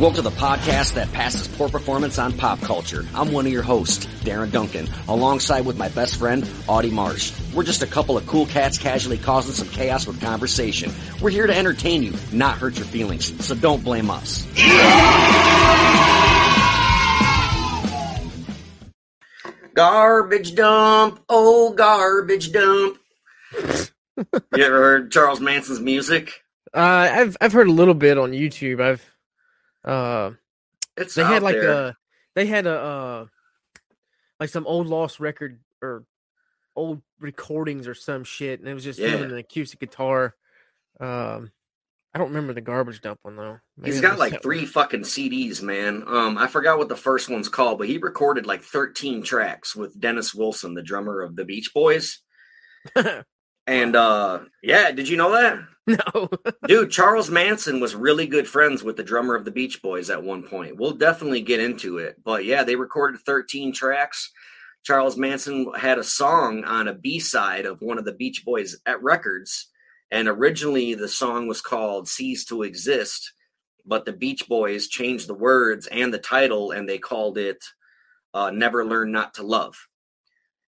Welcome to the podcast that passes poor performance on pop culture. I'm one of your hosts, Darin Duncan, alongside with my best friend, Audie Marsh. We're just a couple of cool cats casually causing some chaos with conversation. We're here to entertain you, not hurt your feelings, so don't blame us. Garbage dump, oh garbage dump. you ever heard Charles Manson's music? Uh, I've I've heard a little bit on YouTube. I've uh, It's they had like there. a they had a uh like some old lost record or old recordings or some shit, and it was just him Yeah. and an acoustic guitar. Um, I don't remember the garbage dump one though. Maybe He's got like three fucking CDs, man. Um, I forgot what the first one's called, but he recorded like 13 tracks with Dennis Wilson, the drummer of the Beach Boys. And uh yeah, did you know that? no, Dude, Charles Manson was really good friends with the drummer of the Beach Boys at one point. We'll definitely get into it. But yeah, they recorded 13 tracks. Charles Manson had a song on a B-side of one of the Beach Boys at records. And originally the song was called Cease to Exist, but the Beach Boys changed the words and the title and they called it uh, Never Learn Not to Love.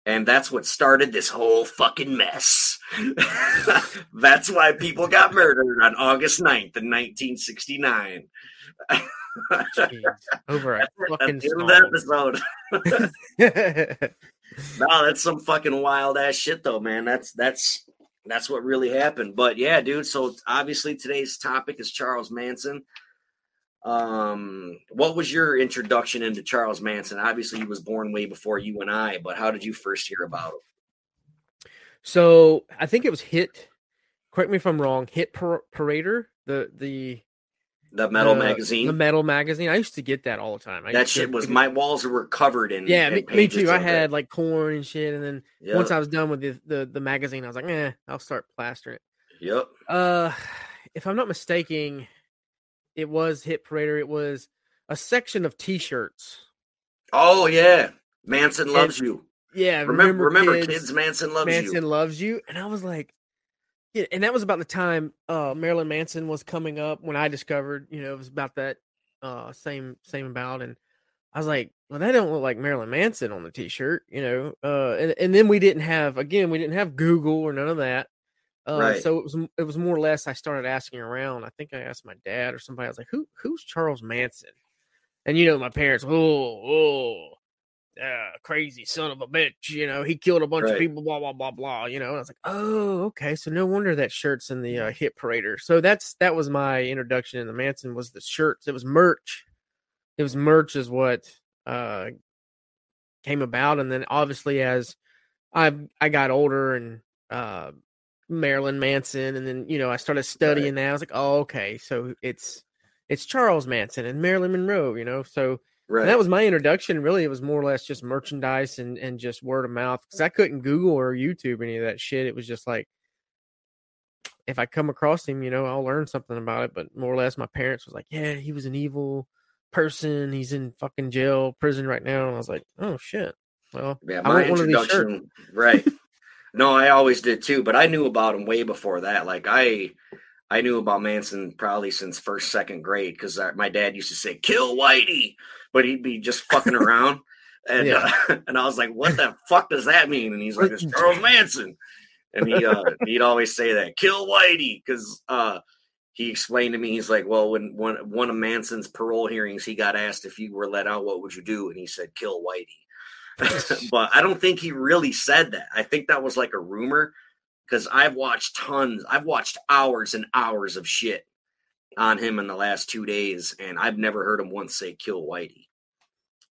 And that's what started this whole fucking mess. that's why people got murdered on August 9th in 1969. Jeez, over a fucking the end of the episode. No, that's some fucking wild ass shit though, man. That's that's that's what really happened. But yeah, dude, so obviously today's topic is Charles Manson. Um, what was your introduction into Charles Manson? Obviously, he was born way before you and I, but how did you first hear about him? so I think it was Hit. Correct me if I'm wrong. Hit par- Parader, the the The Metal the- magazine. the metal magazine. I used to get that all the time. I that to- shit was my walls were covered in. Yeah, in me, too. I of it. had like Korn and shit, and then Yep. once I was done with the, the the magazine, I was like, eh, I'll start plastering it. Yep. Uh, if I'm not mistaken, it was Hit Parader. It was a section of T-shirts. Oh yeah, Manson loves you. Yeah, Remember, remember, kids, Manson loves Manson you. Manson loves you, and I was like, yeah, and that was about the time uh Marilyn Manson was coming up when I discovered, you know, it was about that uh same same about, and I was like, well, that don't look like Marilyn Manson on the T-shirt, you know, uh, and and then we didn't have again, we didn't have Google or none of that. Uh, Right. So it was it was more or less. I started asking around. I think I asked my dad or somebody. I was like, "Who who's Charles Manson?" And you know, my parents, oh, oh, uh, crazy son of a bitch. You know, he killed a bunch Right. of people. Blah blah blah blah. You know, and I was like, oh, okay. So no wonder that shirt's in the uh, hit parader. So that's that was my introduction in the Manson was the shirts. It was merch. It was merch is what uh came about, and then obviously as I I got older and uh Marilyn Manson, and then you know I started studying that. I was like, oh, okay, so it's it's Charles Manson and Marilyn Monroe, you know. So Right. that was my introduction. Really, it was more or less just merchandise and and just word of mouth because I couldn't Google or YouTube any of that shit. It was just like if I come across him, you know, I'll learn something about it. But more or less, my parents was like, yeah, he was an evil person. He's in fucking jail, prison right now. And I was like, oh shit. Well, Yeah, my want one of these introduction, right? No, I always did too, but I knew about him way before that. Like I, I knew about Manson probably since first, second grade because my dad used to say "kill Whitey," but he'd be just fucking around, and Yeah. uh, and I was like, "What the fuck does that mean?" And he's like, "It's Charles Manson," and he uh, he'd always say that "kill Whitey" because uh, he explained to me he's like, "Well, when one one of Manson's parole hearings, he got asked if you were let out, what would you do?" And he said, "Kill Whitey." but I don't think he really said that. I think that was like a rumor because I've watched tons, I've watched hours and hours of shit on him in the last two days, and I've never heard him once say kill Whitey.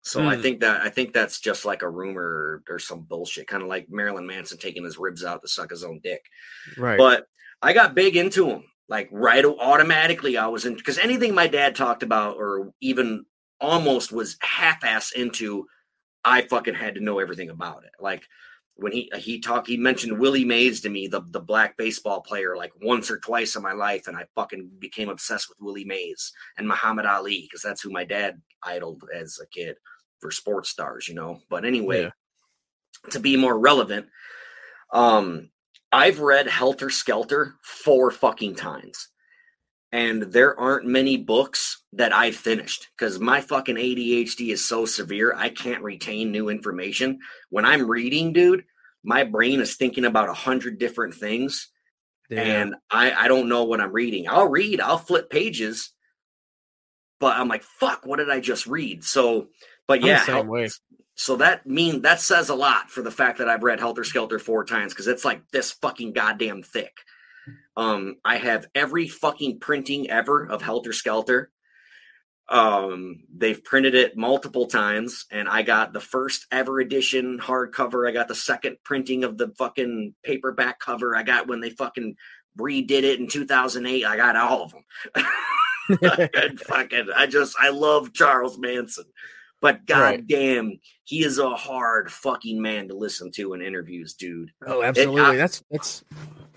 So I Hmm. think that I think that's just like a rumor or, or some bullshit, kind of like Marilyn Manson taking his ribs out to suck his own dick. Right. But I got big into him. Like right automatically I was in because anything my dad talked about or even almost was half ass into, I fucking had to know everything about it. Like when he he talked, he mentioned Willie Mays to me, the the black baseball player, like once or twice in my life, and I fucking became obsessed with Willie Mays and Muhammad Ali because that's who my dad idoled as a kid for sports stars, you know. But anyway, Yeah. to be more relevant, um, I've read Helter Skelter four fucking times. And there aren't many books that I finished because my fucking ADHD is so severe. I can't retain new information. When I'm reading, dude, my brain is thinking about a hundred different things. Yeah. And I, I don't know what I'm reading. I'll read, I'll flip pages, but I'm like, fuck, what did I just read? So, but yeah, so that mean that says a lot for the fact that I've read Helter Skelter four times because it's like this fucking goddamn thick. Um, I have every fucking printing ever of Helter Skelter. Um, they've printed it multiple times, and I got the first ever edition hardcover. I got the second printing of the fucking paperback cover. I got when they fucking redid it in 2008. I got all of them. fucking, I just, I love Charles Manson, but goddamn, right. he is a hard fucking man to listen to in interviews, dude. Oh, absolutely. It, I, that's that's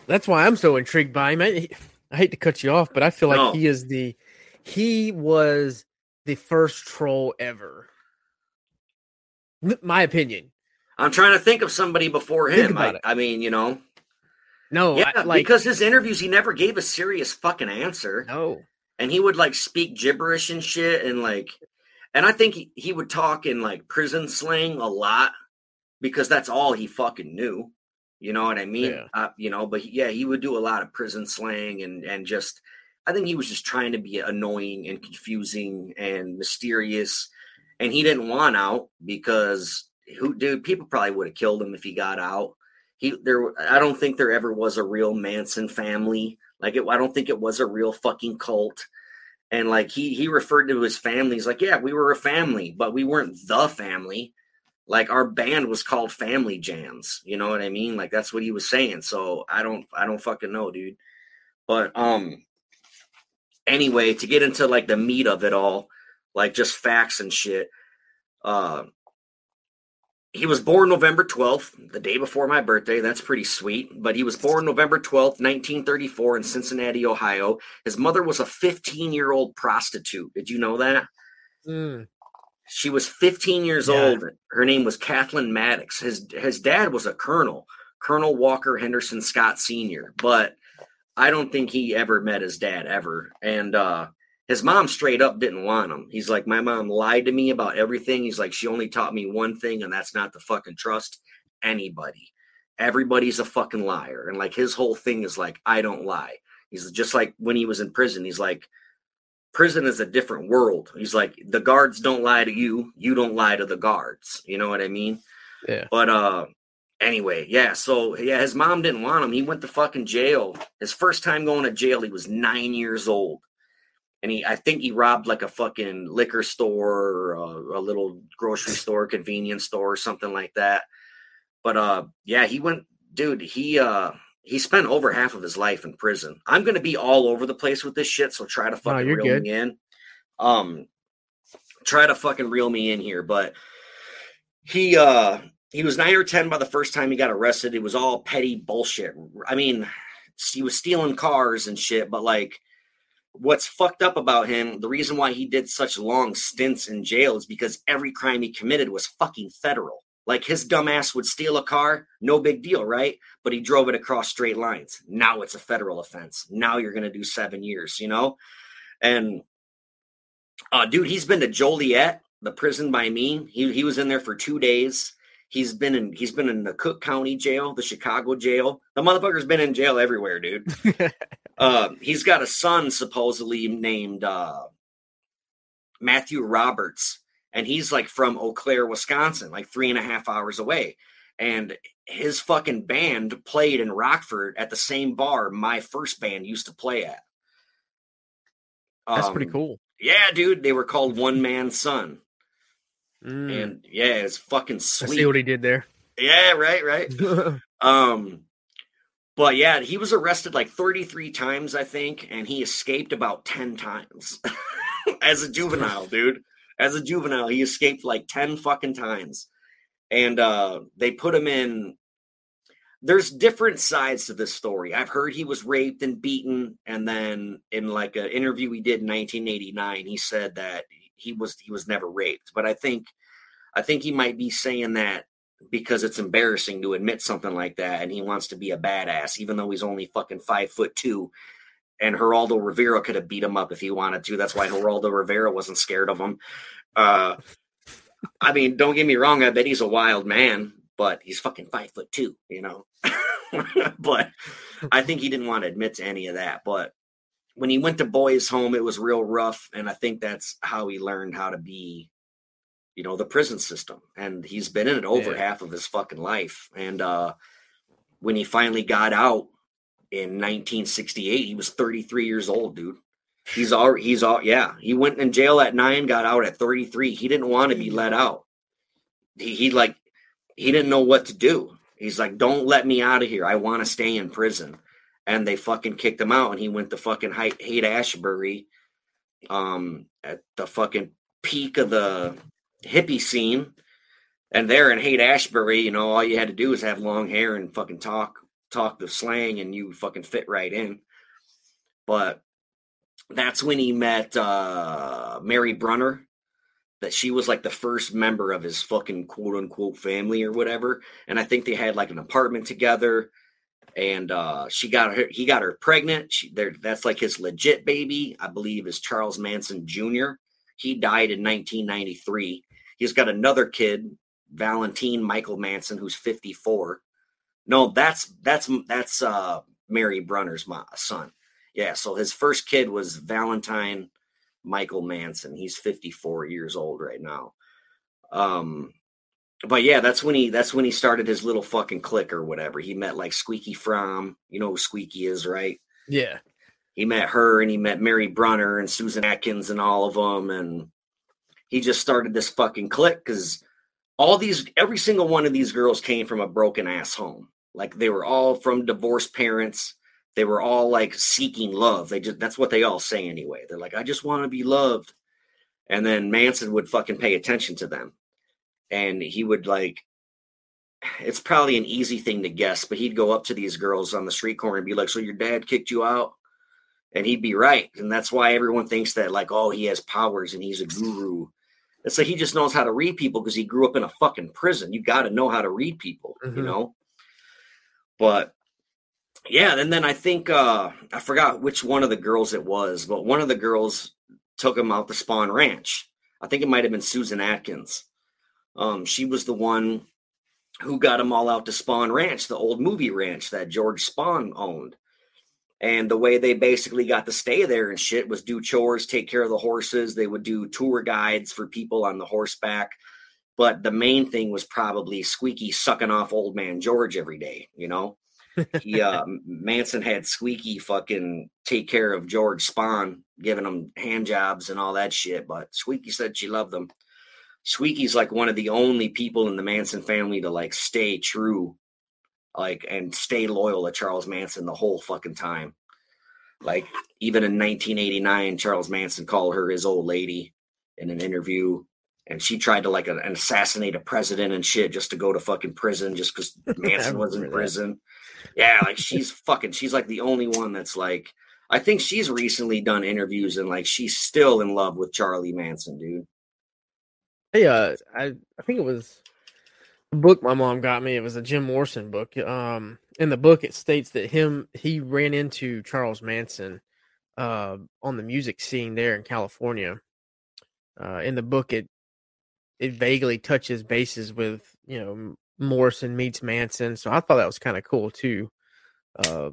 that's why I'm so intrigued by him. I, I hate to cut you off, but I feel like no. he is the he was the first troll ever. My opinion. I'm trying to think of somebody before him. I, I, mean, you know. No, yeah, I, like, because his interviews, he never gave a serious fucking answer. No, and he would like speak gibberish and shit, and like, and I think he, he would talk in like prison slang a lot because that's all he fucking knew. You know what I mean? Yeah. Uh, you know, but yeah, he would do a lot of prison slang and and just I think he was just trying to be annoying and confusing and mysterious. And he didn't want out because who dude, people probably would have killed him if he got out. He there I don't think there ever was a real Manson family. Like it, I don't think it was a real fucking cult. And like he he referred to his family. He's like, yeah, we were a family, but we weren't the family. Like our band was called Family Jams. You know what I mean? Like that's what he was saying. So I don't I don't fucking know, dude. But um anyway, to get into like the meat of it all, like just facts and shit. Uh, he was born November 12th, the day before my birthday. That's pretty sweet. But he was born November 12th, 1934, in Cincinnati, Ohio. His mother was a 15 year old prostitute. Did you know that? Mm. She was 15 years yeah. old. Her name was Kathleen Maddox. His his dad was a colonel, Colonel Walker Henderson Scott Sr. But I don't think he ever met his dad ever. And uh, his mom straight up didn't want him. He's like, my mom lied to me about everything. He's like, she only taught me one thing, and that's not to fucking trust anybody. Everybody's a fucking liar. And like his whole thing is like, I don't lie. He's just like when he was in prison, he's like, prison is a different world. He's like, the guards don't lie to you, you don't lie to the guards. You know what I mean? Yeah. But uh anyway, yeah, so yeah, his mom didn't want him. He went to fucking jail. His first time going to jail, he was nine years old. And he, I think he robbed like a fucking liquor store, or a, a little grocery store, convenience store, or something like that. But uh, yeah, he went, dude. He uh, he spent over half of his life in prison. I'm gonna be all over the place with this shit, so try to fucking no, reel good. me in. Um, try to fucking reel me in here, but he uh he was nine or 10 by the first time he got arrested. It was all petty bullshit. I mean, he was stealing cars and shit, but like, what's fucked up about him, the reason why he did such long stints in jail is because every crime he committed was fucking federal. Like his dumbass would steal a car, no big deal, right? But he drove it across straight lines. Now it's a federal offense. Now you're going to do seven years, you know? And, uh, dude, he's been to Joliet, the prison by me. He, he was in there for two days He's been in he's been in the Cook County jail, the Chicago jail. The motherfucker's been in jail everywhere, dude. uh, he's got a son supposedly named uh, Matthew Roberts, and he's like from Eau Claire, Wisconsin, like three and a half hours away. And his fucking band played in Rockford at the same bar my first band used to play at. That's um, pretty cool. Yeah, dude. They were called One Man Son. Mm. And yeah, it's fucking sweet. I see what he did there. Yeah, right, right. um, but yeah, he was arrested like 33 times, I think, and he escaped about 10 times as a juvenile, dude. As a juvenile, he escaped like 10 fucking times. And uh they put him in there's different sides to this story. I've heard he was raped and beaten, and then in like an interview he did in 1989, he said that he was he was never raped. But I think I think he might be saying that because it's embarrassing to admit something like that, and he wants to be a badass, even though he's only fucking five foot two. and Geraldo Rivera could have beat him up if he wanted to. That's why Geraldo Rivera wasn't scared of him. Uh, I mean, don't get me wrong. I bet he's a wild man, but he's fucking five foot two, you know. but I think he didn't want to admit to any of that. But when he went to boys' home, it was real rough, and I think that's how he learned how to be, you know, the prison system. And he's been in it over yeah. half of his fucking life. And uh, when he finally got out in 1968, he was 33 years old, dude. He's all he's all yeah. He went in jail at nine, got out at 33. He didn't want to be let out. He, he like he didn't know what to do. He's like, don't let me out of here. I want to stay in prison. And they fucking kicked him out, and he went to fucking Haight Ashbury, um, at the fucking peak of the hippie scene. And there in Haight Ashbury, you know, all you had to do was have long hair and fucking talk talk the slang, and you fucking fit right in. But that's when he met uh, Mary Brunner. That she was like the first member of his fucking quote unquote family or whatever. And I think they had like an apartment together. And uh, she got her, he got her pregnant. She, there, that's like his legit baby, I believe, is Charles Manson Jr. He died in 1993. He's got another kid, Valentine Michael Manson, who's 54. No, that's that's that's uh, Mary Brunner's son. Yeah, so his first kid was Valentine Michael Manson. He's 54 years old right now. Um but yeah, that's when he that's when he started his little fucking clique or whatever. He met like Squeaky Fromme. You know who Squeaky is, right? Yeah. He met her and he met Mary Brunner and Susan Atkins and all of them. And he just started this fucking clique because all these every single one of these girls came from a broken ass home. Like they were all from divorced parents they were all like seeking love. They just that's what they all say anyway. They're like, I just want to be loved. And then Manson would fucking pay attention to them. And he would like it's probably an easy thing to guess, but he'd go up to these girls on the street corner and be like, So your dad kicked you out? And he'd be right. And that's why everyone thinks that, like, oh, he has powers and he's a guru. It's like he just knows how to read people because he grew up in a fucking prison. You got to know how to read people, mm-hmm. you know? But yeah, and then I think uh I forgot which one of the girls it was, but one of the girls took him out to Spahn Ranch. I think it might have been Susan Atkins. Um, she was the one who got them all out to Spahn Ranch, the old movie ranch that George Spahn owned. And the way they basically got to stay there and shit was do chores, take care of the horses. They would do tour guides for people on the horseback. But the main thing was probably Squeaky sucking off old man George every day, you know? he uh, Manson had Squeaky fucking take care of George Spahn, giving him hand jobs and all that shit. But Squeaky said she loved them. Squeaky's like one of the only people in the Manson family to like stay true, like and stay loyal to Charles Manson the whole fucking time. Like even in 1989, Charles Manson called her his old lady in an interview and she tried to like an, assassinate a president and shit just to go to fucking prison just because Manson was in prison. Yeah, like she's fucking. She's like the only one that's like. I think she's recently done interviews and like she's still in love with Charlie Manson, dude. Hey, uh, I I think it was book my mom got me. It was a Jim Morrison book. Um, in the book it states that him he ran into Charles Manson, uh, on the music scene there in California. Uh, in the book it it vaguely touches bases with you know Morrison meets Manson. So I thought that was kind of cool too, uh,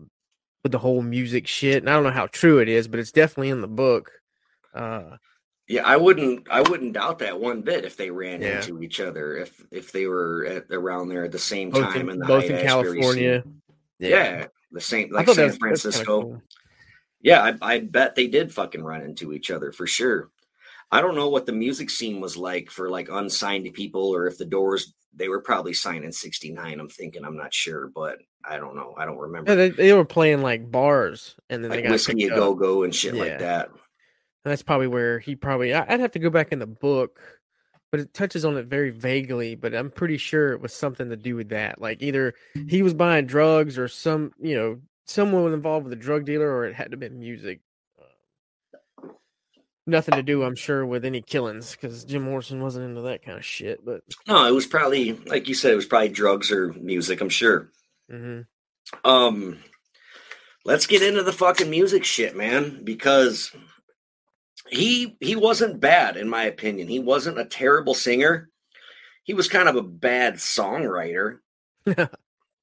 with the whole music shit. And I don't know how true it is, but it's definitely in the book. Uh, yeah, I wouldn't. I wouldn't doubt that one bit if they ran yeah. into each other. If if they were at, around there at the same both time in, in the both in California. Yeah. yeah. the same like San Francisco. Cool. Yeah, I, I bet they did fucking run into each other for sure. I don't know what the music scene was like for like unsigned people or if the doors they were probably signed in 69 i'm thinking i'm not sure but i don't know i don't remember yeah, they, they were playing like bars and then like they got whiskey a go go and shit yeah. like that and that's probably where he probably i'd have to go back in the book but it touches on it very vaguely but i'm pretty sure it was something to do with that like either he was buying drugs or some you know someone was involved with a drug dealer or it had to be music nothing to do, I'm sure, with any killings because Jim Morrison wasn't into that kind of shit. But no, it was probably like you said, it was probably drugs or music. I'm sure. Mm-hmm. Um, let's get into the fucking music shit, man, because he he wasn't bad in my opinion. He wasn't a terrible singer. He was kind of a bad songwriter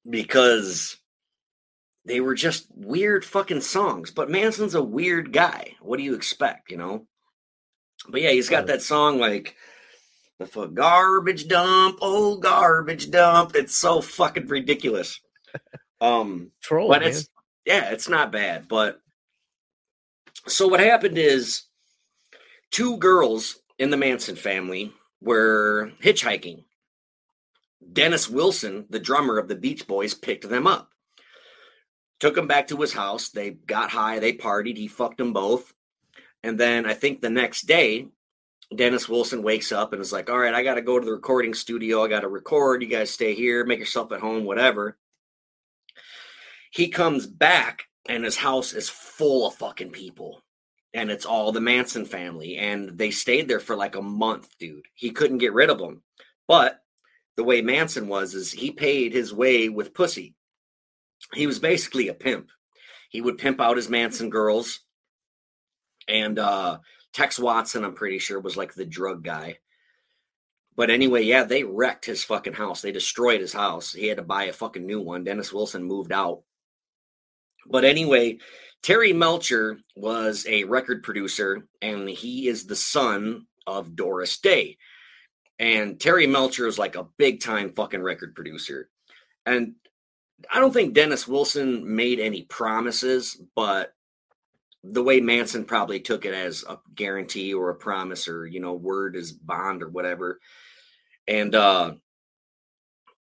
because they were just weird fucking songs. But Manson's a weird guy. What do you expect, you know? But yeah, he's got that song like the fuck garbage dump, oh garbage dump. It's so fucking ridiculous. Um Troll, but man. it's yeah, it's not bad. But so what happened is two girls in the Manson family were hitchhiking. Dennis Wilson, the drummer of the Beach Boys, picked them up. Took them back to his house. They got high, they partied, he fucked them both. And then I think the next day, Dennis Wilson wakes up and is like, All right, I got to go to the recording studio. I got to record. You guys stay here, make yourself at home, whatever. He comes back and his house is full of fucking people. And it's all the Manson family. And they stayed there for like a month, dude. He couldn't get rid of them. But the way Manson was, is he paid his way with pussy. He was basically a pimp. He would pimp out his Manson girls. And uh Tex Watson, I'm pretty sure, was like the drug guy. But anyway, yeah, they wrecked his fucking house. They destroyed his house. He had to buy a fucking new one. Dennis Wilson moved out. But anyway, Terry Melcher was a record producer, and he is the son of Doris Day. And Terry Melcher is like a big time fucking record producer. And I don't think Dennis Wilson made any promises, but the way Manson probably took it as a guarantee or a promise or, you know, word is bond or whatever. And uh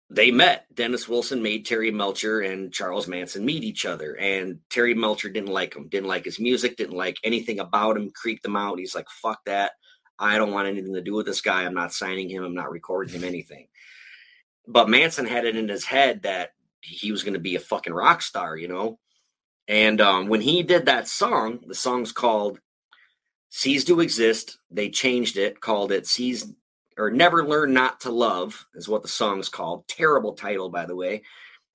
they met. Dennis Wilson made Terry Melcher and Charles Manson meet each other. And Terry Melcher didn't like him, didn't like his music, didn't like anything about him, creeped him out. He's like, fuck that. I don't want anything to do with this guy. I'm not signing him. I'm not recording him anything. But Manson had it in his head that he was going to be a fucking rock star, you know? And um, when he did that song, the song's called Cease to Exist. They changed it, called it Cease or Never Learn Not to Love, is what the song's called. Terrible title, by the way.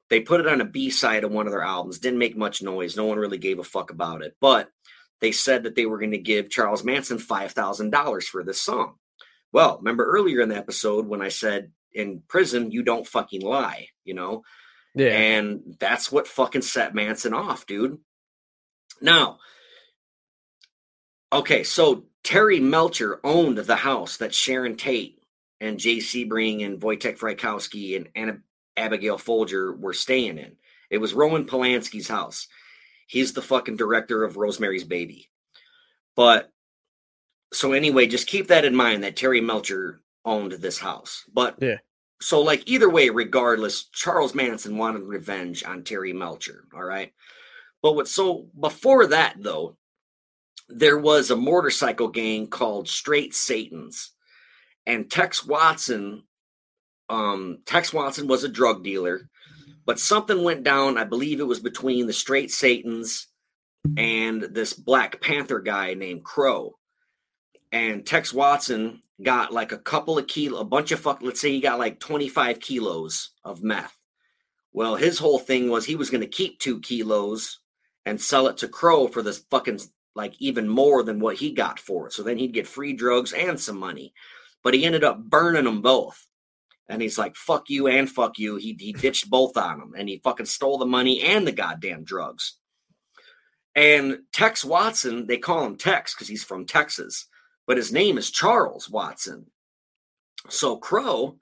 They put it on a B side of one of their albums. Didn't make much noise. No one really gave a fuck about it. But they said that they were going to give Charles Manson $5,000 for this song. Well, remember earlier in the episode when I said in prison, you don't fucking lie, you know? Yeah. And that's what fucking set Manson off, dude. Now, okay, so Terry Melcher owned the house that Sharon Tate and Jay Sebring and Wojtek Frykowski and Anna, Abigail Folger were staying in. It was Roman Polanski's house. He's the fucking director of Rosemary's Baby. But so anyway, just keep that in mind that Terry Melcher owned this house. But Yeah. so like either way, regardless, Charles Manson wanted revenge on Terry Melcher. All right. But what so before that though, there was a motorcycle gang called Straight Satans. And Tex Watson, um, Tex Watson was a drug dealer, but something went down. I believe it was between the Straight Satans and this Black Panther guy named Crowe. And Tex Watson got like a couple of kilo, a bunch of fuck. Let's say he got like 25 kilos of meth. Well, his whole thing was he was going to keep two kilos and sell it to Crowe for this fucking like even more than what he got for it. So then he'd get free drugs and some money. But he ended up burning them both. And he's like, fuck you and fuck you. He, he ditched both on them and he fucking stole the money and the goddamn drugs. And Tex Watson, they call him Tex because he's from Texas, but his name is Charles Watson. So Crowe,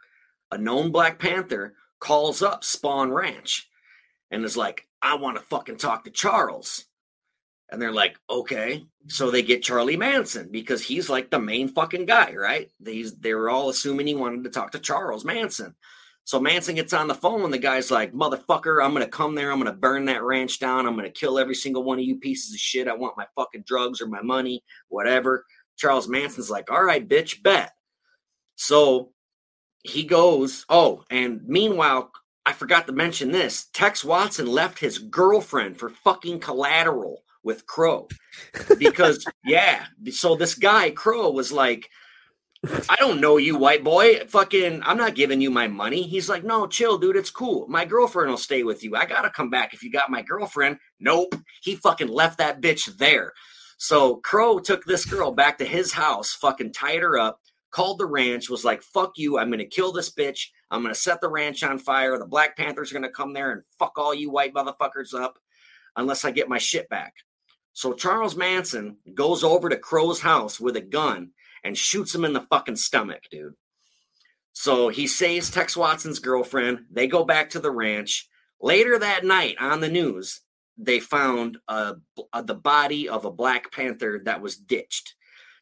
a known Black Panther, calls up Spahn Ranch and is like, I want to fucking talk to Charles. And they're like, okay. So they get Charlie Manson because he's like the main fucking guy, right? These they were all assuming he wanted to talk to Charles Manson. So Manson gets on the phone and the guy's like, motherfucker, I'm gonna come there, I'm gonna burn that ranch down, I'm gonna kill every single one of you pieces of shit. I want my fucking drugs or my money, whatever. Charles Manson's like, all right, bitch, bet. So he goes, oh, and meanwhile, I forgot to mention this. Tex Watson left his girlfriend for fucking collateral with Crowe. Because, yeah, so this guy, Crowe, was like, I don't know you, white boy. Fucking, I'm not giving you my money. He's like, no, chill, dude. It's cool. My girlfriend will stay with you. I gotta come back if you got my girlfriend. Nope. He fucking left that bitch there. So Crowe took this girl back to his house, fucking tied her up, called the ranch, was like, fuck you. I'm gonna kill this bitch. I'm gonna set the ranch on fire. The Black Panthers are gonna come there and fuck all you white motherfuckers up unless I get my shit back. So Charles Manson goes over to Crowe's house with a gun and shoots him in the fucking stomach, dude. So he saves Tex Watson's girlfriend. They go back to the ranch. Later that night on the news, they found uh, uh, the body of a Black Panther that was ditched.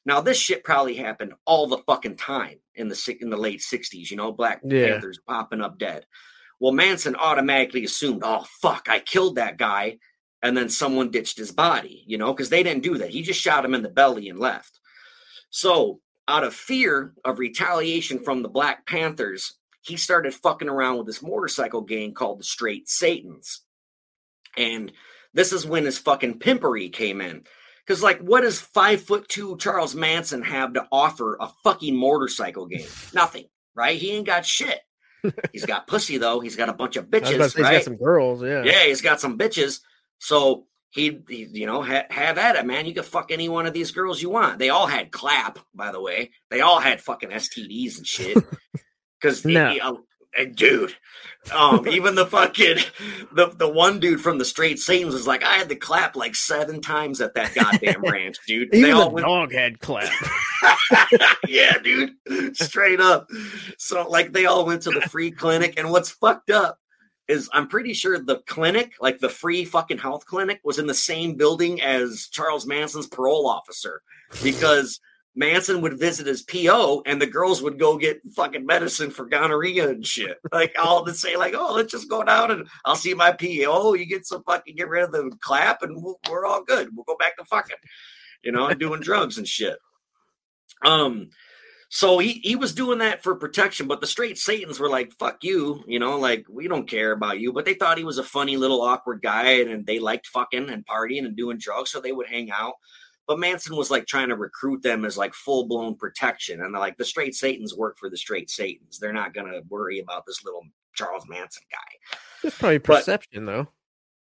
Now this shit probably happened all the fucking time in the in the late '60s. You know, Black yeah. Panthers popping up dead. Well, Manson automatically assumed, "Oh fuck, I killed that guy," and then someone ditched his body. You know, because they didn't do that. He just shot him in the belly and left. So, out of fear of retaliation from the Black Panthers, he started fucking around with this motorcycle gang called the Straight Satans. And this is when his fucking pimpery came in. Because, like, what does five foot two Charles Manson have to offer a fucking motorcycle gang? Nothing, right? He ain't got shit. he's got pussy though. He's got a bunch of bitches. Right? He's got some girls. Yeah. Yeah, he's got some bitches. So he, he you know, ha- have at it, man. You can fuck any one of these girls you want. They all had clap, by the way. They all had fucking STDs and shit. Because no. Uh, dude, um, even the fucking the the one dude from the Straight Satans was like, I had to clap like seven times at that goddamn ranch, dude. Even they all the went... dog had clap. yeah, dude, straight up. So like they all went to the free clinic, and what's fucked up is I'm pretty sure the clinic, like the free fucking health clinic, was in the same building as Charles Manson's parole officer because Manson would visit his PO and the girls would go get fucking medicine for gonorrhea and shit. Like all to say, like, oh, let's just go down and I'll see my PO. You get some fucking get rid of the clap and we'll, we're all good. We'll go back to fucking, you know, doing drugs and shit. Um, so he, he was doing that for protection, but the straight Satans were like, fuck you, you know, like we don't care about you. But they thought he was a funny little awkward guy and, and they liked fucking and partying and doing drugs, so they would hang out. But Manson was like trying to recruit them as like full blown protection. And they're like the straight Satans work for the straight Satans. They're not gonna worry about this little Charles Manson guy. It's probably perception but, though.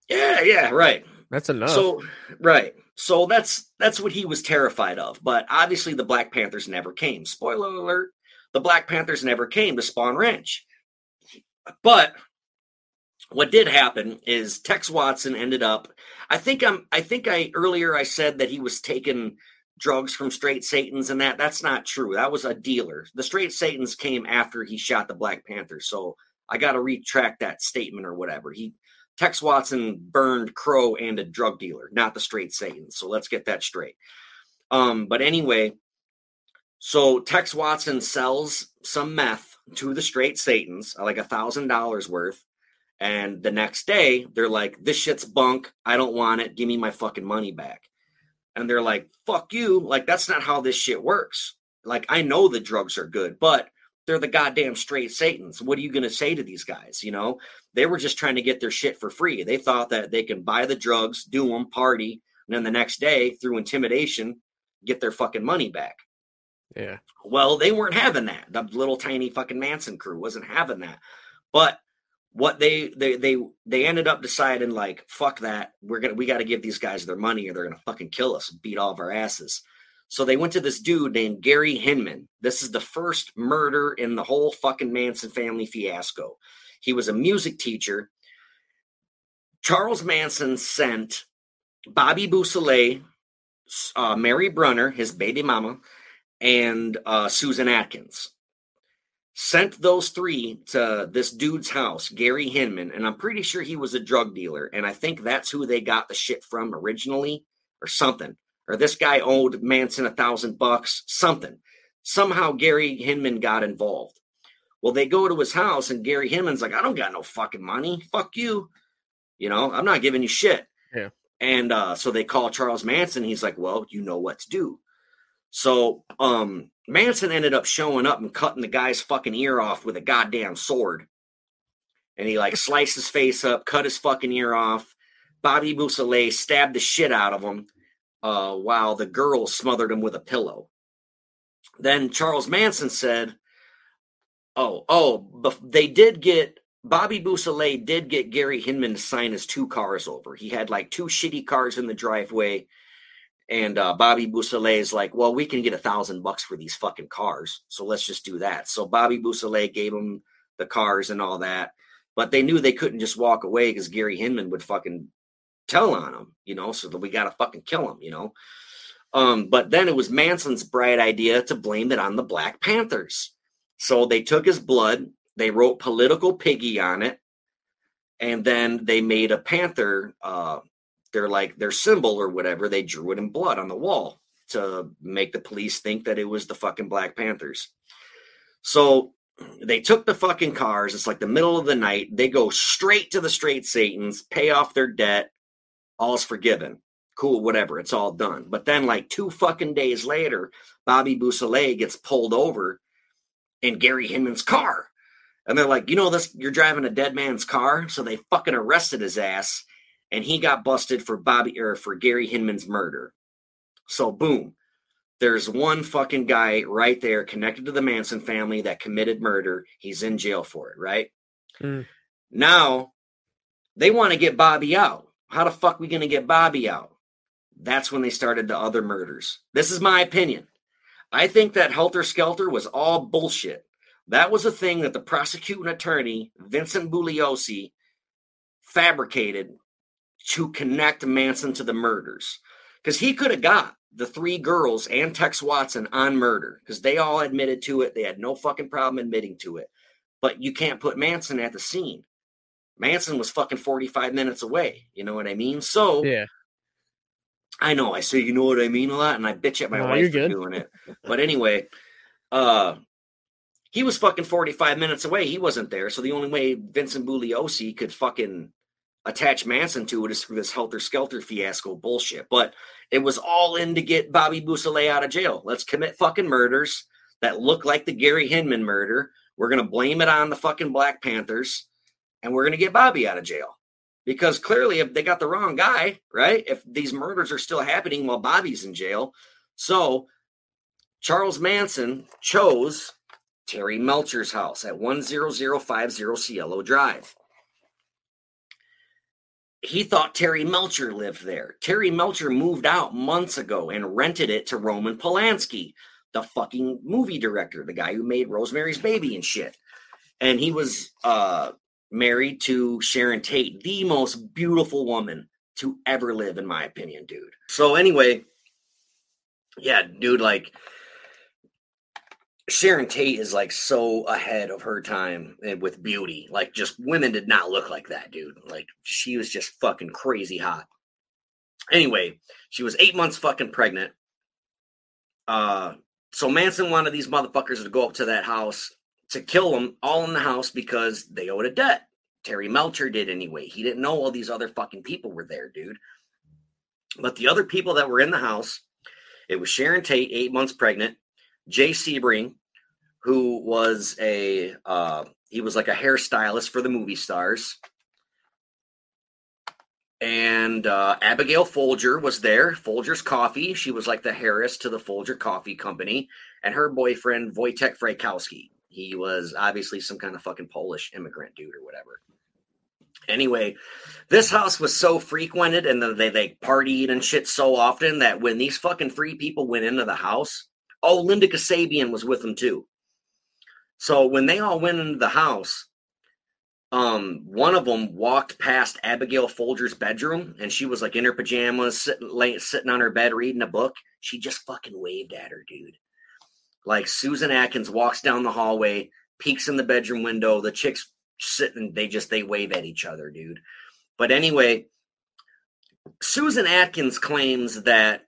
Yeah, yeah, right. That's enough. So right. So that's that's what he was terrified of. But obviously the Black Panthers never came. Spoiler alert, the Black Panthers never came to Spahn Ranch. But what did happen is Tex Watson ended up I think I'm I think I earlier I said that he was taking drugs from straight satans and that that's not true. That was a dealer. The straight satans came after he shot the Black Panther. So I got to retract that statement or whatever. He Tex Watson burned Crowe and a drug dealer, not the straight Satan. So let's get that straight. Um, but anyway, so Tex Watson sells some meth to the straight Satans, like a thousand dollars worth. And the next day, they're like, this shit's bunk. I don't want it. Give me my fucking money back. And they're like, fuck you. Like, that's not how this shit works. Like, I know the drugs are good, but they're the goddamn straight Satans. What are you going to say to these guys? You know, they were just trying to get their shit for free. They thought that they can buy the drugs, do them, party, and then the next day, through intimidation, get their fucking money back. Yeah. Well, they weren't having that. The little tiny fucking Manson crew wasn't having that. But what they they they they ended up deciding like fuck that we're gonna we got to give these guys their money or they're gonna fucking kill us and beat all of our asses so they went to this dude named Gary Hinman. This is the first murder in the whole fucking Manson family fiasco. He was a music teacher. Charles Manson sent Bobby Beausoleil, uh, Mary Brunner, his baby mama, and uh, Susan Atkins. Sent those three to this dude's house, Gary Hinman, and I'm pretty sure he was a drug dealer. And I think that's who they got the shit from originally or something or this guy owed Manson a thousand bucks, something. Somehow Gary Hinman got involved. Well, they go to his house, and Gary Hinman's like, I don't got no fucking money. Fuck you. You know, I'm not giving you shit. Yeah. And uh, so they call Charles Manson. He's like, Well, you know what to do. So um, Manson ended up showing up and cutting the guy's fucking ear off with a goddamn sword. And he like sliced his face up, cut his fucking ear off. Bobby Beausoleil stabbed the shit out of him uh, while the girl smothered him with a pillow. then Charles Manson said, "Oh, oh, they did get Bobby Beausoleil did get Gary Hinman to sign his two cars over. He had like two shitty cars in the driveway." And uh, Bobby Beausoleil is like, well, we can get a thousand bucks for these fucking cars, so let's just do that. So Bobby Beausoleil gave him the cars and all that, but they knew they couldn't just walk away because Gary Hinman would fucking tell on him, you know. So that we got to fucking kill him, you know. Um, but then it was Manson's bright idea to blame it on the Black Panthers. So they took his blood, they wrote political piggy on it, and then they made a panther uh, their like their symbol or whatever, they drew it in blood on the wall to make the police think that it was the fucking Black Panthers. So they took the fucking cars. It's like the middle of the night. They go straight to the straight Satans, pay off their debt. All's forgiven. Cool, whatever. It's all done. But then, like two fucking days later, Bobby Beausoleil gets pulled over in Gary Hinman's car. And they're like, you know, this you're driving a dead man's car. So they fucking arrested his ass and he got busted for Bobby or for Gary Hinman's murder. So boom, there's one fucking guy right there connected to the Manson family that committed murder. He's in jail for it, right? Mm. Now they want to get Bobby out. How the fuck we going to get Bobby out? That's when they started the other murders. This is my opinion. I think that Helter Skelter was all bullshit. That was a thing that the prosecuting attorney, Vincent Bugliosi, fabricated to connect Manson to the murders. Because he could have got the three girls and Tex Watson on murder because they all admitted to it. They had no fucking problem admitting to it. But you can't put Manson at the scene. Manson was fucking 45 minutes away. You know what I mean? So, yeah. I know I say you know what I mean a lot, and I bitch at my no, wife for doing it. But anyway, uh he was fucking 45 minutes away. He wasn't there. So the only way Vincent Bugliosi could fucking attach Manson to it is through this helter skelter fiasco bullshit. But it was all in to get Bobby Beausoleil out of jail. Let's commit fucking murders that look like the Gary Hinman murder. We're gonna blame it on the fucking Black Panthers, and we're gonna get Bobby out of jail. Because clearly, if they got the wrong guy, right? If these murders are still happening while Bobby's in jail, so Charles Manson chose Terry Melcher's house at 10050 Cielo Drive he thought Terry Melcher lived there. Terry Melcher moved out months ago and rented it to Roman Polanski, the fucking movie director, the guy who made Rosemary's Baby and shit. And he was uh, married to Sharon Tate, the most beautiful woman to ever live, in my opinion, dude. So, anyway, yeah, dude, like Sharon Tate is like so ahead of her time with beauty. Like, just women did not look like that, dude. Like, she was just fucking crazy hot. Anyway, she was eight months fucking pregnant. Uh, so Manson wanted these motherfuckers to go up to that house to kill them all in the house because they owed a debt. Terry Melcher did anyway. He didn't know all these other fucking people were there, dude. But the other people that were in the house, it was Sharon Tate, eight months pregnant, Jay Sebring, who was a uh, he was like a hairstylist for the movie stars. And uh, Abigail Folger was there. Folger's Coffee. She was like the Harris to the Folger Coffee Company. And her boyfriend, Wojtek Frykowski. He was obviously some kind of fucking Polish immigrant dude or whatever. Anyway, this house was so frequented and they, they partied and shit so often that when these fucking three people went into the house, oh, Linda Kasabian was with them too. So when they all went into the house, um, one of them walked past Abigail Folger's bedroom, and she was like in her pajamas, sitting, lay, sitting on her bed reading a book. She just fucking waved at her, dude. Like Susan Atkins walks down the hallway, peeks in the bedroom window. The chicks sitting, they just they wave at each other, dude. But anyway, Susan Atkins claims that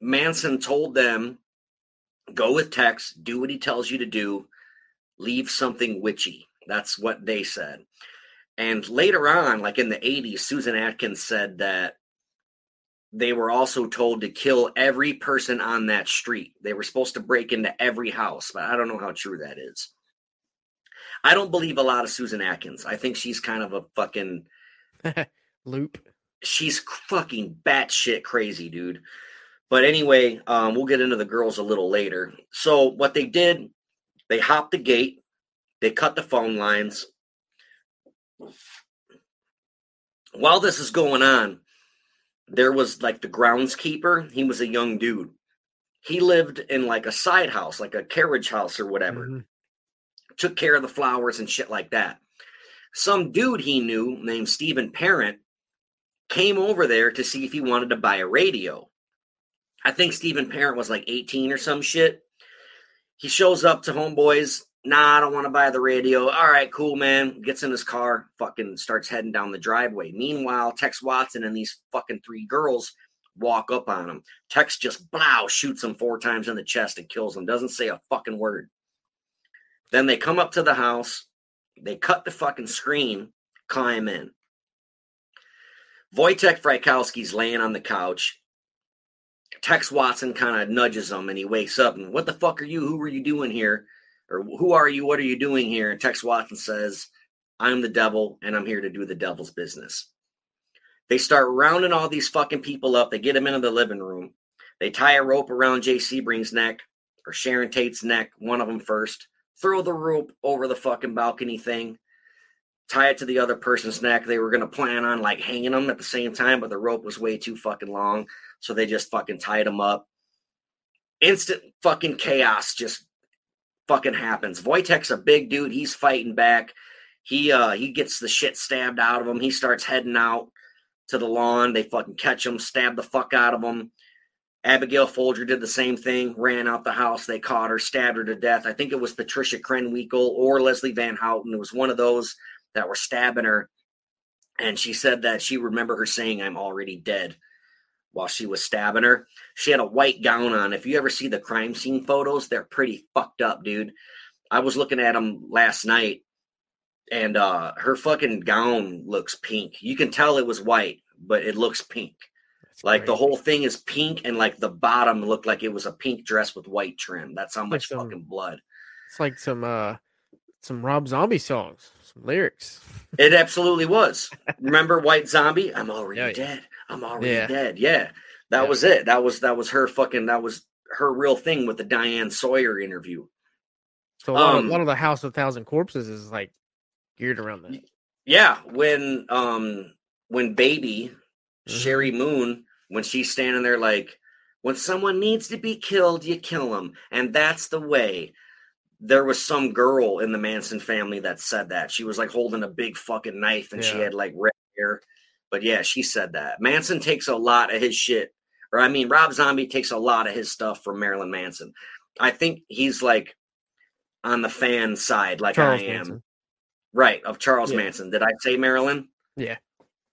Manson told them, "Go with Tex, do what he tells you to do." leave something witchy. That's what they said. And later on, like in the 80s, Susan Atkins said that they were also told to kill every person on that street. They were supposed to break into every house, but I don't know how true that is. I don't believe a lot of Susan Atkins. I think she's kind of a fucking loop. She's fucking batshit crazy, dude. But anyway, um, we'll get into the girls a little later. So what they did, they hopped the gate, they cut the phone lines. While this is going on, there was like the groundskeeper. He was a young dude. He lived in like a side house, like a carriage house or whatever. Mhm. Took care of the flowers and shit like that. Some dude he knew named Steven Parent came over there to see if he wanted to buy a radio. I think Steven Parent was like 18 or some shit. He shows up to Homeboys. Nah, I don't want to buy the radio. All right, cool, man. Gets in his car, fucking starts heading down the driveway. Meanwhile, Tex Watson and these fucking three girls walk up on him. Tex just blow shoots him four times in the chest and kills him. Doesn't say a fucking word. Then they come up to the house. They cut the fucking screen, climb in. Wojtek Frykowski's laying on the couch. Tex Watson kind of nudges him and he wakes up and what the fuck are you? Who were you doing here? Or who are you? What are you doing here? And Tex Watson says, I'm the devil and I'm here to do the devil's business. They start rounding all these fucking people up. They get them into the living room. They tie a rope around Jay Sebring's neck or Sharon Tate's neck, one of them first. Throw the rope over the fucking balcony thing. Tie it to the other person's neck. They were going to plan on like hanging them at the same time, but the rope was way too fucking long. So they just fucking tied them up. Instant fucking chaos just fucking happens. Wojtek's a big dude. He's fighting back. He uh he gets the shit stabbed out of him. He starts heading out to the lawn. They fucking catch him, stab the fuck out of him. Abigail Folger did the same thing, ran out the house. They caught her, stabbed her to death. I think it was Patricia Krenwinkel or Leslie Van Houten. It was one of those that were stabbing her. And she said that she remember her saying, I'm already dead while she was stabbing her. She had a white gown on. If you ever see the crime scene photos, they're pretty fucked up, dude. I was looking at them last night and uh her fucking gown looks pink. You can tell it was white, but it looks pink. That's Like the whole thing is pink and like the bottom looked like it was a pink dress with white trim. That's how much some- fucking blood. It's like some uh some Rob Zombie songs, some lyrics. It absolutely was. Remember White Zombie? I'm already Yeah, yeah. I'm already Yeah. dead. Yeah. That Yeah. was it. That was that was her fucking that was her real thing with the Diane Sawyer interview. So lot, of, Um, lot of the House of Thousand Corpses is like geared around that. Yeah, when um when baby Mhm. Sheri Moon when she's standing there like when someone needs to be killed, you kill them, and that's the way. There was some girl in the Manson family that said that. She was like holding a big fucking knife and she had like red hair. But yeah, she said that. Manson takes a lot of his shit. Or I mean Rob Zombie takes a lot of his stuff from Marilyn Manson. I think he's like on the fan side like Charles I am. Manson. Right, of Charles Yeah. Manson. Did I say Marilyn? Yeah.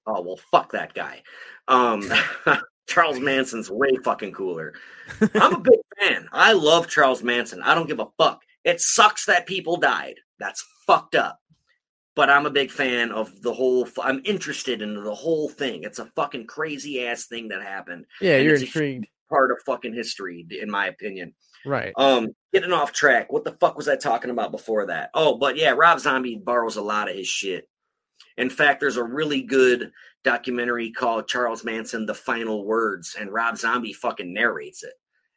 Oh well, fuck that guy. Um, Charles Manson's way fucking cooler. I'm a big fan. I love Charles Manson. I don't give a fuck. It sucks that people died. That's fucked up. But I'm a big fan of the whole. I'm interested in the whole thing. It's a fucking crazy ass thing that happened. Yeah, you're it's a intrigued, Part of fucking history, in my opinion. right? Um, getting off track. What the fuck was I talking about before that? Oh, but yeah, Rob Zombie borrows a lot of his shit. In fact, there's a really good documentary called Charles Manson: The Final Words, and Rob Zombie fucking narrates it,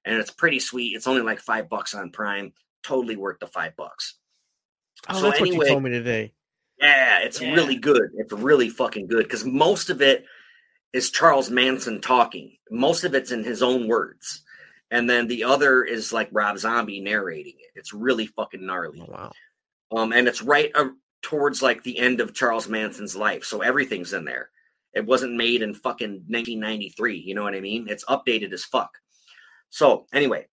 and it's pretty sweet. It's only like five bucks on Prime. Totally worth the five bucks. Oh, so that's what you told me today. Yeah, it's Yeah. really good. It's really fucking good because most of it is Charles Manson talking. Most of it's in his own words. And then the other is like Rob Zombie narrating it. It's really fucking gnarly. Oh, wow. Um, and it's right uh, towards like the end of Charles Manson's life. So everything's in there. It wasn't made in fucking 1993. You know what I mean? It's updated as fuck. So anyway,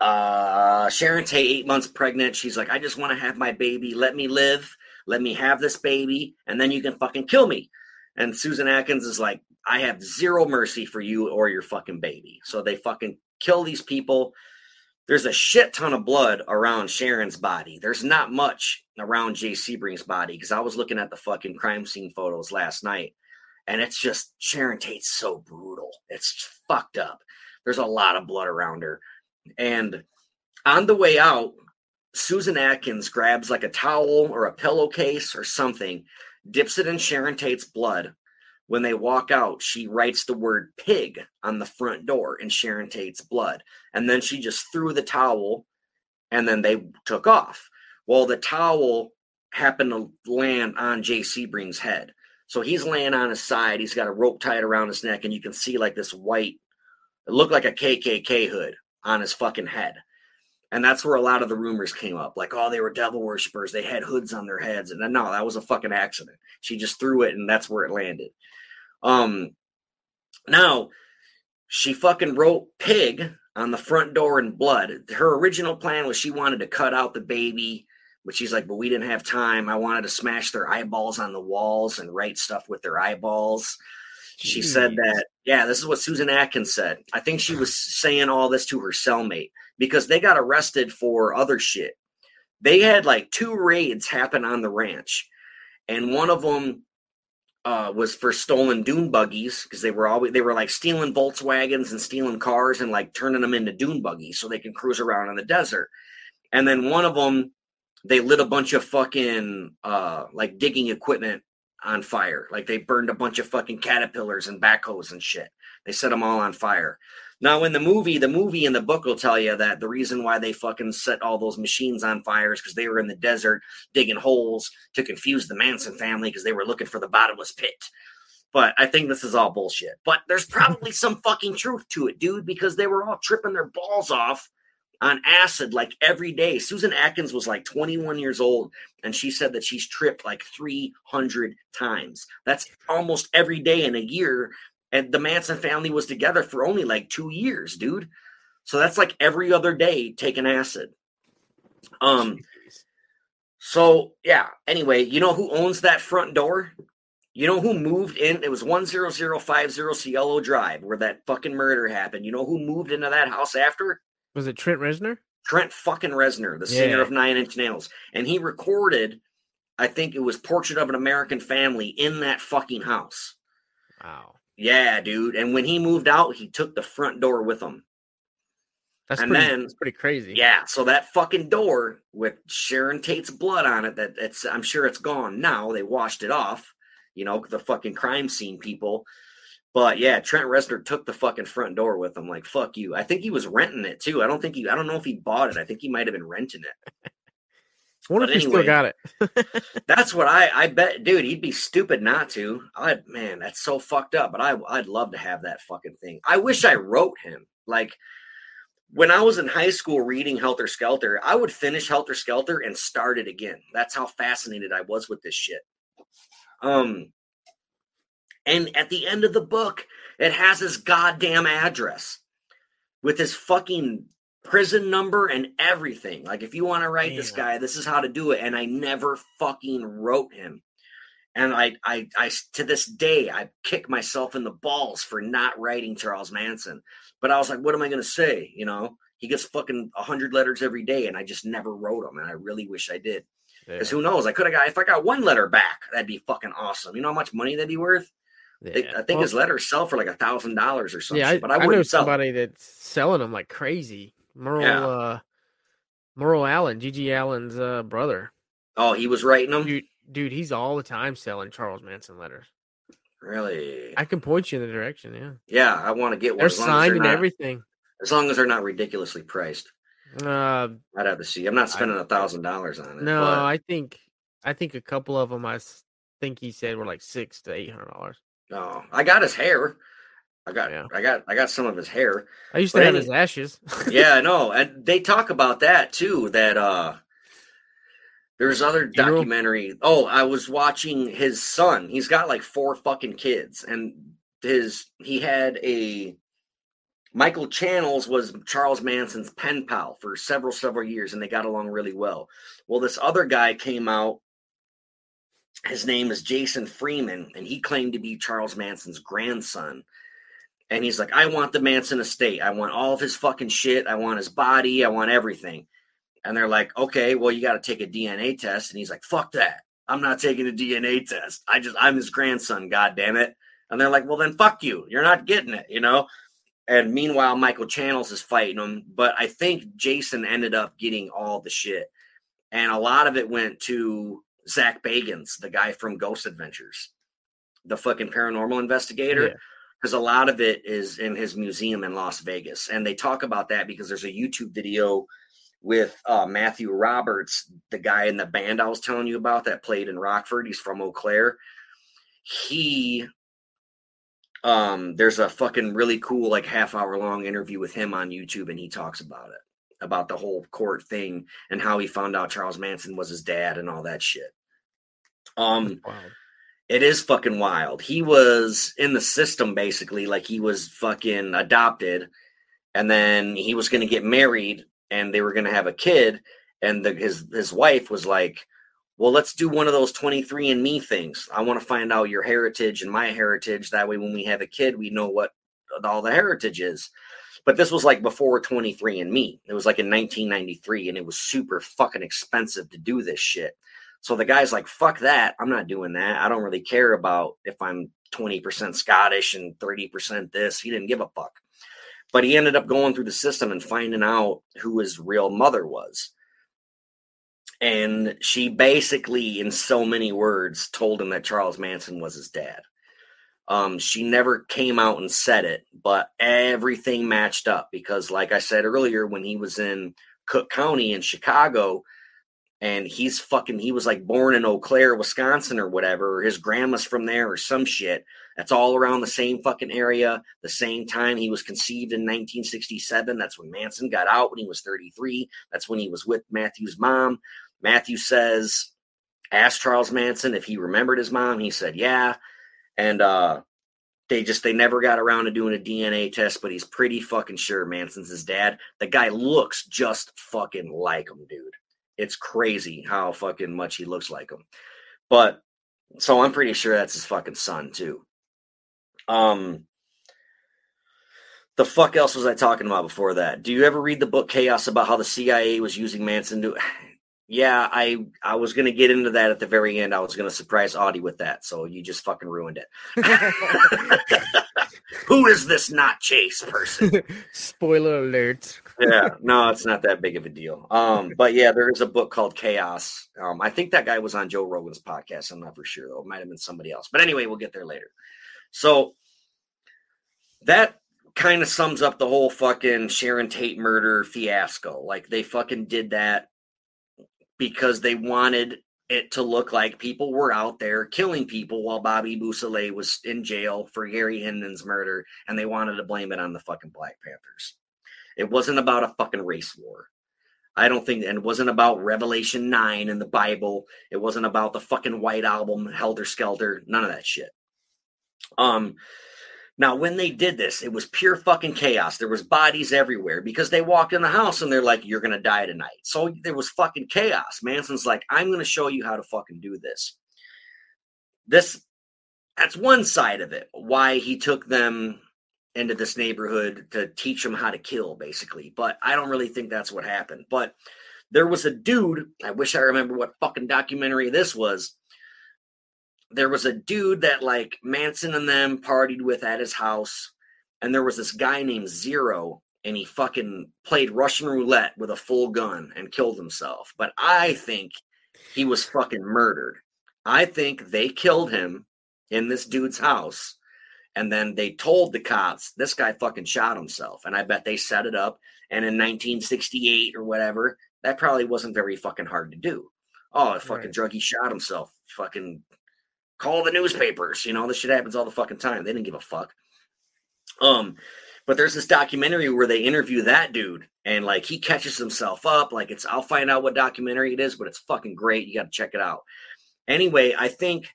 uh, Sharon Tate, eight months pregnant. She's like, I just want to have my baby. Let me live. Let me have this baby, and then you can fucking kill me. And Susan Atkins is like, I have zero mercy for you or your fucking baby. So they fucking kill these people. There's a shit ton of blood around Sharon's body. There's not much around Jay Sebring's body because I was looking at the fucking crime scene photos last night, and it's just Sharon Tate's so brutal. It's fucked up. There's a lot of blood around her. And on the way out, Susan Atkins grabs like a towel or a pillowcase or something, dips it in Sharon Tate's blood, when they walk out, she writes the word pig on the front door in Sharon Tate's blood. And then she just threw the towel and then they took off. Well, the towel happened to land on Jay Sebring's head. So he's laying on his side. He's got a rope tied around his neck, and you can see like this white, it looked like a KKK hood on his fucking head. And that's where a lot of the rumors came up. Like, oh, they were devil worshippers. They had hoods on their heads. And then, no, that was a fucking accident. She just threw it, and that's where it landed. Um, now she fucking wrote pig on the front door in blood. Her original plan was she wanted to cut out the baby, but she's like, but we didn't have time. I wanted to smash their eyeballs on the walls and write stuff with their eyeballs. Jeez. She said that, yeah, this is what Susan Atkins said. I think she was saying all this to her cellmate because they got arrested for other shit. They had like two raids happen on the ranch, and one of them uh, was for stolen dune buggies because they were always they were like stealing Volkswagens and stealing cars and like turning them into dune buggies so they can cruise around in the desert. And then one of them, they lit a bunch of fucking uh, like digging equipment on fire. Like they burned a bunch of fucking caterpillars and backhoes and shit. They set them all on fire. Now, in the movie, the movie and the book will tell you that the reason why they fucking set all those machines on fire is because they were in the desert digging holes to confuse the Manson family because they were looking for the bottomless pit. But I think this is all bullshit. But there's probably some fucking truth to it, dude, because they were all tripping their balls off on acid like every day. Susan Atkins was like 21 years old and she said that she's tripped like 300 times. That's almost every day in a year and the Manson family was together for only like two years, dude. So that's like every other day taking acid. Um. So yeah. Anyway, you know who owns that front door? You know who moved in? It was one zero zero five zero Cielo Drive, where that fucking murder happened. You know who moved into that house after? Was it Trent Reznor? Trent fucking Reznor, the yeah. singer of Nine Inch Nails, and he recorded. I think it was Portrait of an American Family in that fucking house. Wow. Yeah, dude. And when he moved out, he took the front door with him. That's and pretty, then that's pretty crazy. Yeah, so that fucking door with Sharon Tate's blood on it, that it's I'm sure it's gone now. They washed it off, you know, the fucking crime scene people. But yeah, Trent Reznor took the fucking front door with him. Like, fuck you. I think he was renting it too. I don't think he I don't know if he bought it. I think he might have been renting it. I wonder but if anyway, he still got it. that's what I I bet, dude. He'd be stupid not to. I man, that's so fucked up. But I I'd love to have that fucking thing. I wish I wrote him. Like when I was in high school reading Helter Skelter, I would finish Helter Skelter and start it again. That's how fascinated I was with this shit. Um, and at the end of the book, it has his goddamn address with his fucking prison number and everything. Like, if you want to write this guy, this is how to do it. And I never fucking wrote him. And I, I, I, to this day, I kick myself in the balls for not writing Charles Manson. But I was like, what am I going to say? You know, he gets fucking 100 letters every day, and I just never wrote them. And I really wish I did. Because yeah. who knows? I could have got, if I got one letter back, that'd be fucking awesome. You know how much money that'd be worth? Yeah. I think well, his letters sell for like a thousand dollars or something. Yeah, I, but I, I know somebody that's selling them like crazy. Merle yeah. uh Merle Allin, GG Allin's uh, brother. Oh, he was writing them? Dude, dude, he's all the time selling Charles Manson letters. Really? I can point you in the direction, yeah. Yeah, I want to get one. They're signed and everything. As long as they're not ridiculously priced. Uh, I'd have to see. I'm not spending a thousand dollars on it. No, but... I think I think a couple of them I think he said were like six to eight hundred dollars. Oh, I got his hair. I got yeah. I got I got some of his hair. I used to but have any, his ashes. yeah, I know. And they talk about that too, that uh there's other documentary. Oh, I was watching his son. He's got like four fucking kids. And his he had a Michael Channels was Charles Manson's pen pal for several, several years, and they got along really well. Well, this other guy came out. His name is Jason Freeman, and he claimed to be Charles Manson's grandson and he's like, I want the Manson estate. I want all of his fucking shit. I want his body. I want everything. And they're like, okay, well, you got to take a DNA test. And he's like, fuck that. I'm not taking a DNA test. I just, I'm his grandson. God damn it. And they're like, well, then fuck you. You're not getting it, you know? And meanwhile, Michael Channels is fighting him. But I think Jason ended up getting all the shit. And a lot of it went to Zak Bagans, the guy from Ghost Adventures the fucking paranormal investigator. Because a lot of it is in his museum in Las Vegas. And they talk about that because there's a YouTube video with uh, Matthew Roberts, the guy in the band I was telling you about that played in Rockford. He's from Eau Claire. He um there's a fucking really cool like half hour long interview with him on YouTube and he talks about it about the whole court thing and how he found out Charles Manson was his dad and all that shit. Um it is fucking wild. He was in the system basically, like he was fucking adopted, and then he was going to get married, and they were going to have a kid, and the, his his wife was like, "Well, let's do one of those twenty three and Me things. I want to find out your heritage and my heritage. That way, when we have a kid, we know what all the heritage is." But this was like before 23 and Me. It was like in 1993, and it was super fucking expensive to do this shit. So the guy's like, fuck that. I'm not doing that. I don't really care about if I'm 20% Scottish and 30% this. He didn't give a fuck. But he ended up going through the system and finding out who his real mother was. And she basically, in so many words, told him that Charles Manson was his dad. Um, she never came out and said it, but everything matched up because, like I said earlier, when he was in Cook County in Chicago, and he's fucking he was like born in Eau Claire, Wisconsin or whatever, or his grandma's from there or some shit. That's all around the same fucking area, the same time he was conceived in 1967. That's when Manson got out when he was 33. That's when he was with Matthew's mom. Matthew says, asked Charles Manson if he remembered his mom. He said, yeah. And uh they just they never got around to doing a DNA test, but he's pretty fucking sure Manson's his dad. The guy looks just fucking like him, dude it's crazy how fucking much he looks like him. But so I'm pretty sure that's his fucking son too. Um the fuck else was I talking about before that? Do you ever read the book Chaos about how the CIA was using Manson to Yeah, I I was gonna get into that at the very end. I was gonna surprise Audie with that, so you just fucking ruined it. Who is this not Chase person? Spoiler alert. Yeah, no, it's not that big of a deal. Um, but yeah, there is a book called Chaos. Um, I think that guy was on Joe Rogan's podcast. I'm not for sure though. It might have been somebody else. But anyway, we'll get there later. So that kind of sums up the whole fucking Sharon Tate murder fiasco. Like they fucking did that because they wanted it to look like people were out there killing people while Bobby Beausoleil was in jail for Gary Hinman's murder, and they wanted to blame it on the fucking Black Panthers. It wasn't about a fucking race war. I don't think, and it wasn't about Revelation 9 in the Bible. It wasn't about the fucking White Album, Helter Skelter, none of that shit. Um, now, when they did this, it was pure fucking chaos. There was bodies everywhere because they walked in the house and they're like, "You're gonna die tonight." So there was fucking chaos. Manson's like, "I'm gonna show you how to fucking do this." This, that's one side of it. Why he took them into this neighborhood to teach them how to kill, basically. But I don't really think that's what happened. But there was a dude. I wish I remember what fucking documentary this was there was a dude that like Manson and them partied with at his house, and there was this guy named Zero, and he fucking played Russian roulette with a full gun and killed himself. But I think he was fucking murdered. I think they killed him in this dude's house, and then they told the cops this guy fucking shot himself, and I bet they set it up. And in 1968 or whatever, that probably wasn't very fucking hard to do. Oh, a fucking Right. druggie shot himself. Fucking call the newspapers. You know, this shit happens all the fucking time. They didn't give a fuck. Um, but there's this documentary where they interview that dude and like he catches himself up. Like it's I'll find out what documentary it is, but it's fucking great. You gotta check it out. Anyway, I think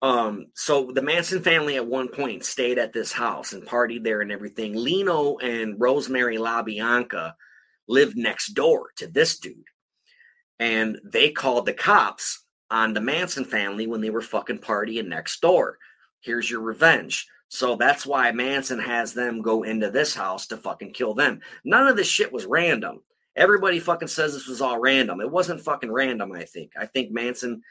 um so the Manson family at one point stayed at this house and partied there and everything. Leno and Rosemary LaBianca lived next door to this dude. And they called the cops on the Manson family when they were fucking partying next door. Here's your revenge. So that's why Manson has them go into this house to fucking kill them. None of this shit was random. Everybody fucking says this was all random. It wasn't fucking random, I think. I think Manson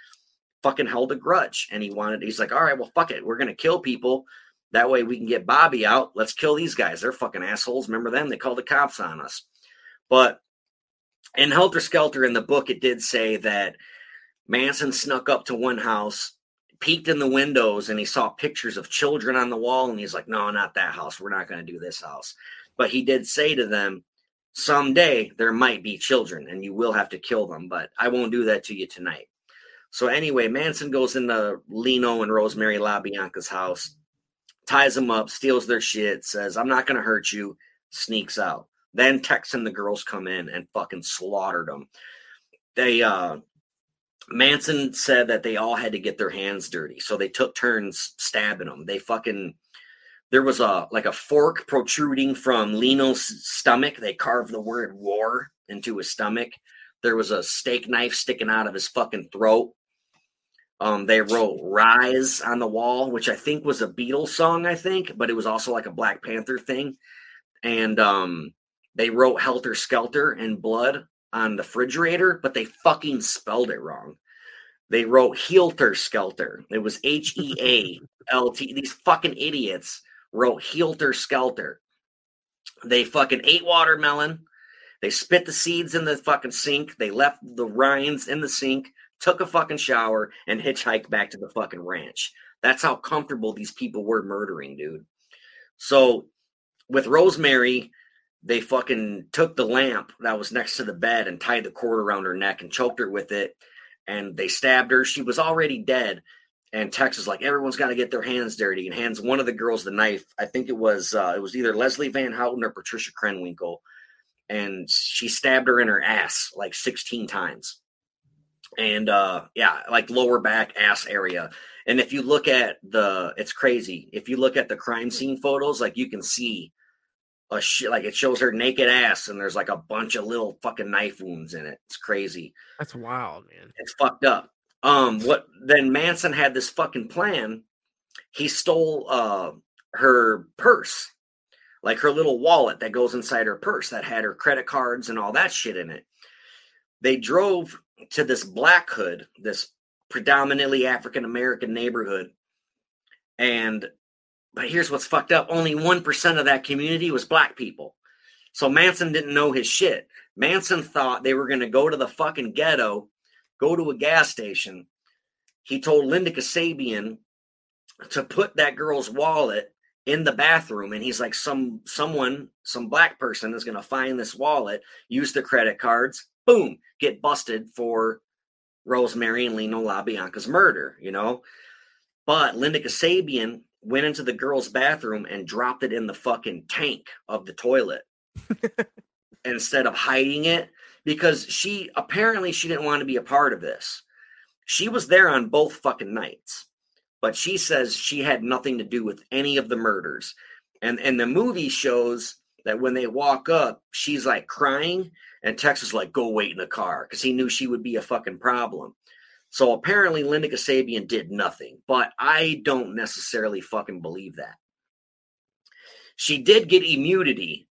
fucking held a grudge and he wanted, he's like, all right, well, fuck it. We're to kill people. That way we can get Bobby out. Let's kill these guys. They're fucking assholes. Remember them? They called the cops on us. But in Helter Skelter in the book, it did say that Manson snuck up to one house, peeked in the windows and he saw pictures of children on the wall and he's like, no, not that house. We're not going to do this house. But he did say to them, someday there might be children and you will have to kill them, but I won't do that to you tonight. So anyway, Manson goes into Leno and Rosemary LaBianca's house, ties them up, steals their shit, says, I'm not going to hurt you, sneaks out. Then Tex and the girls come in and fucking slaughtered them. They, uh, Manson said that they all had to get their hands dirty. So they took turns stabbing them. They fucking, there was a, like a fork protruding from Leno's stomach. They carved the word war into his stomach. There was a steak knife sticking out of his fucking throat. Um, they wrote "Rise" on the wall, which I think was a Beatles song, I think, but it was also like a Black Panther thing. And um, they wrote "Helter Skelter" and blood on the refrigerator, but they fucking spelled it wrong. They wrote "Heelter Skelter." It was H E A L T. These fucking idiots wrote "Heelter Skelter." They fucking ate watermelon. They spit the seeds in the fucking sink. They left the rinds in the sink took a fucking shower, and hitchhiked back to the fucking ranch. That's how comfortable these people were murdering, dude. So with Rosemary, they fucking took the lamp that was next to the bed and tied the cord around her neck and choked her with it. And they stabbed her. She was already dead. And Tex is like, everyone's got to get their hands dirty, and hands one of the girls the knife. I think it was uh, it was either Leslie Van Houten or Patricia Krenwinkel, and she stabbed her in her ass like 16 times. And uh yeah like lower back ass area. And if you look at the it's crazy. If you look at the crime scene photos like you can see a shit like it shows her naked ass and there's like a bunch of little fucking knife wounds in it. It's crazy. That's wild man. It's fucked up. Um what then manson had this fucking plan. He stole uh her purse like her little wallet that goes inside her purse that had her credit cards and all that shit in it they drove to this black hood, this predominantly African American neighborhood. And but here's what's fucked up only 1% of that community was black people. So Manson didn't know his shit. Manson thought they were going to go to the fucking ghetto, go to a gas station. He told Linda Kasabian to put that girl's wallet in the bathroom and he's like some someone some black person is going to find this wallet use the credit cards boom, get busted for Rosemary and Leno LaBianca's murder, you know? But Linda Kasabian went into the girl's bathroom and dropped it in the fucking tank of the toilet instead of hiding it because she apparently she didn't want to be a part of this. She was there on both fucking nights, but she says she had nothing to do with any of the murders. And and the movie shows that when they walk up, she's like crying and Tex was like, go wait in the car because he knew she would be a fucking problem. So apparently Linda Kasabian did nothing, but I don't necessarily fucking believe that. She did get immunity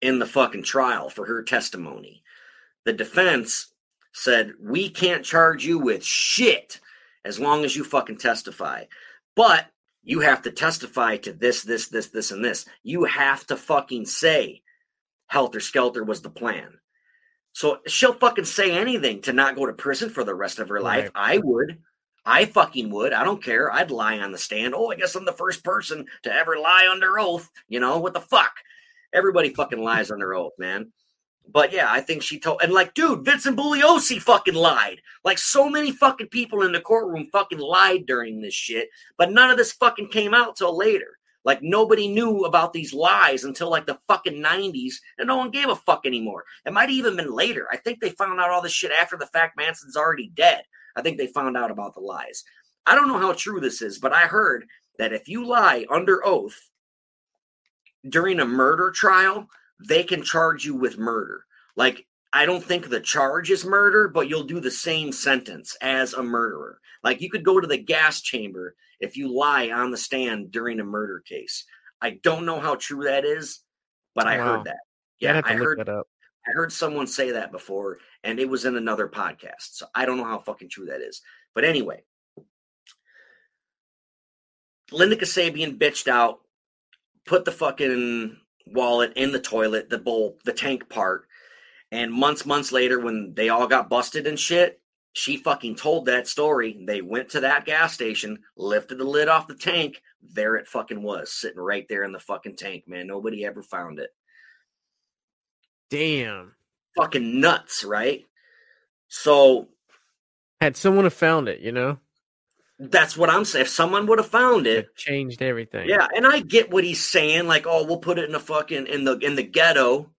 in the fucking trial for her testimony. The defense said, we can't charge you with shit as long as you fucking testify. But you have to testify to this, this, this, this, and this. You have to fucking say Helter Skelter was the plan. So she'll fucking say anything to not go to prison for the rest of her life. Right. I would. I fucking would. I don't care. I'd lie on the stand. Oh, I guess I'm the first person to ever lie under oath. You know, what the fuck? Everybody fucking lies under oath, man. But yeah, I think she told and like, dude, Vincent Bugliosi fucking lied. Like so many fucking people in the courtroom fucking lied during this shit, but none of this fucking came out till later. Like nobody knew about these lies until like the fucking 90s, and no one gave a fuck anymore. It might even been later. I think they found out all this shit after the fact Manson's already dead. I think they found out about the lies. I don't know how true this is, but I heard that if you lie under oath during a murder trial, they can charge you with murder. Like, I don't think the charge is murder, but you'll do the same sentence as a murderer. Like, you could go to the gas chamber if you lie on the stand during a murder case. I don't know how true that is, but I wow. heard that. Yeah, I heard that up. I heard someone say that before, and it was in another podcast. So I don't know how fucking true that is. But anyway, Linda Kasabian bitched out, put the fucking wallet in the toilet, the bowl, the tank part. And months, months later, when they all got busted and shit, she fucking told that story. They went to that gas station, lifted the lid off the tank. There it fucking was, sitting right there in the fucking tank, man. Nobody ever found it. Damn. Fucking nuts, right? So had someone have found it, you know? That's what I'm saying. If someone would have found it, it, changed everything. Yeah, and I get what he's saying. Like, oh, we'll put it in the fucking in the in the ghetto,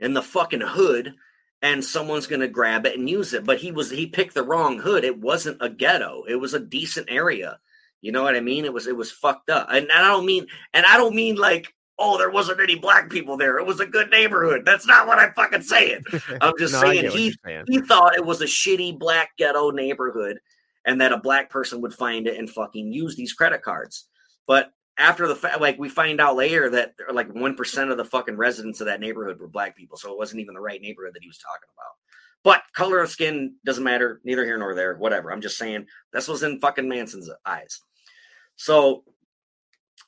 in the fucking hood, and someone's gonna grab it and use it. But he was he picked the wrong hood. It wasn't a ghetto. It was a decent area. You know what I mean? It was it was fucked up. And, and I don't mean and I don't mean like oh, there wasn't any black people there. It was a good neighborhood. That's not what I'm fucking saying. I'm just no, saying he saying. he thought it was a shitty black ghetto neighborhood and that a black person would find it and fucking use these credit cards. But after the fact, like we find out later that like one percent of the fucking residents of that neighborhood were black people, so it wasn't even the right neighborhood that he was talking about. But color of skin doesn't matter, neither here nor there. Whatever. I'm just saying this was in fucking Manson's eyes. So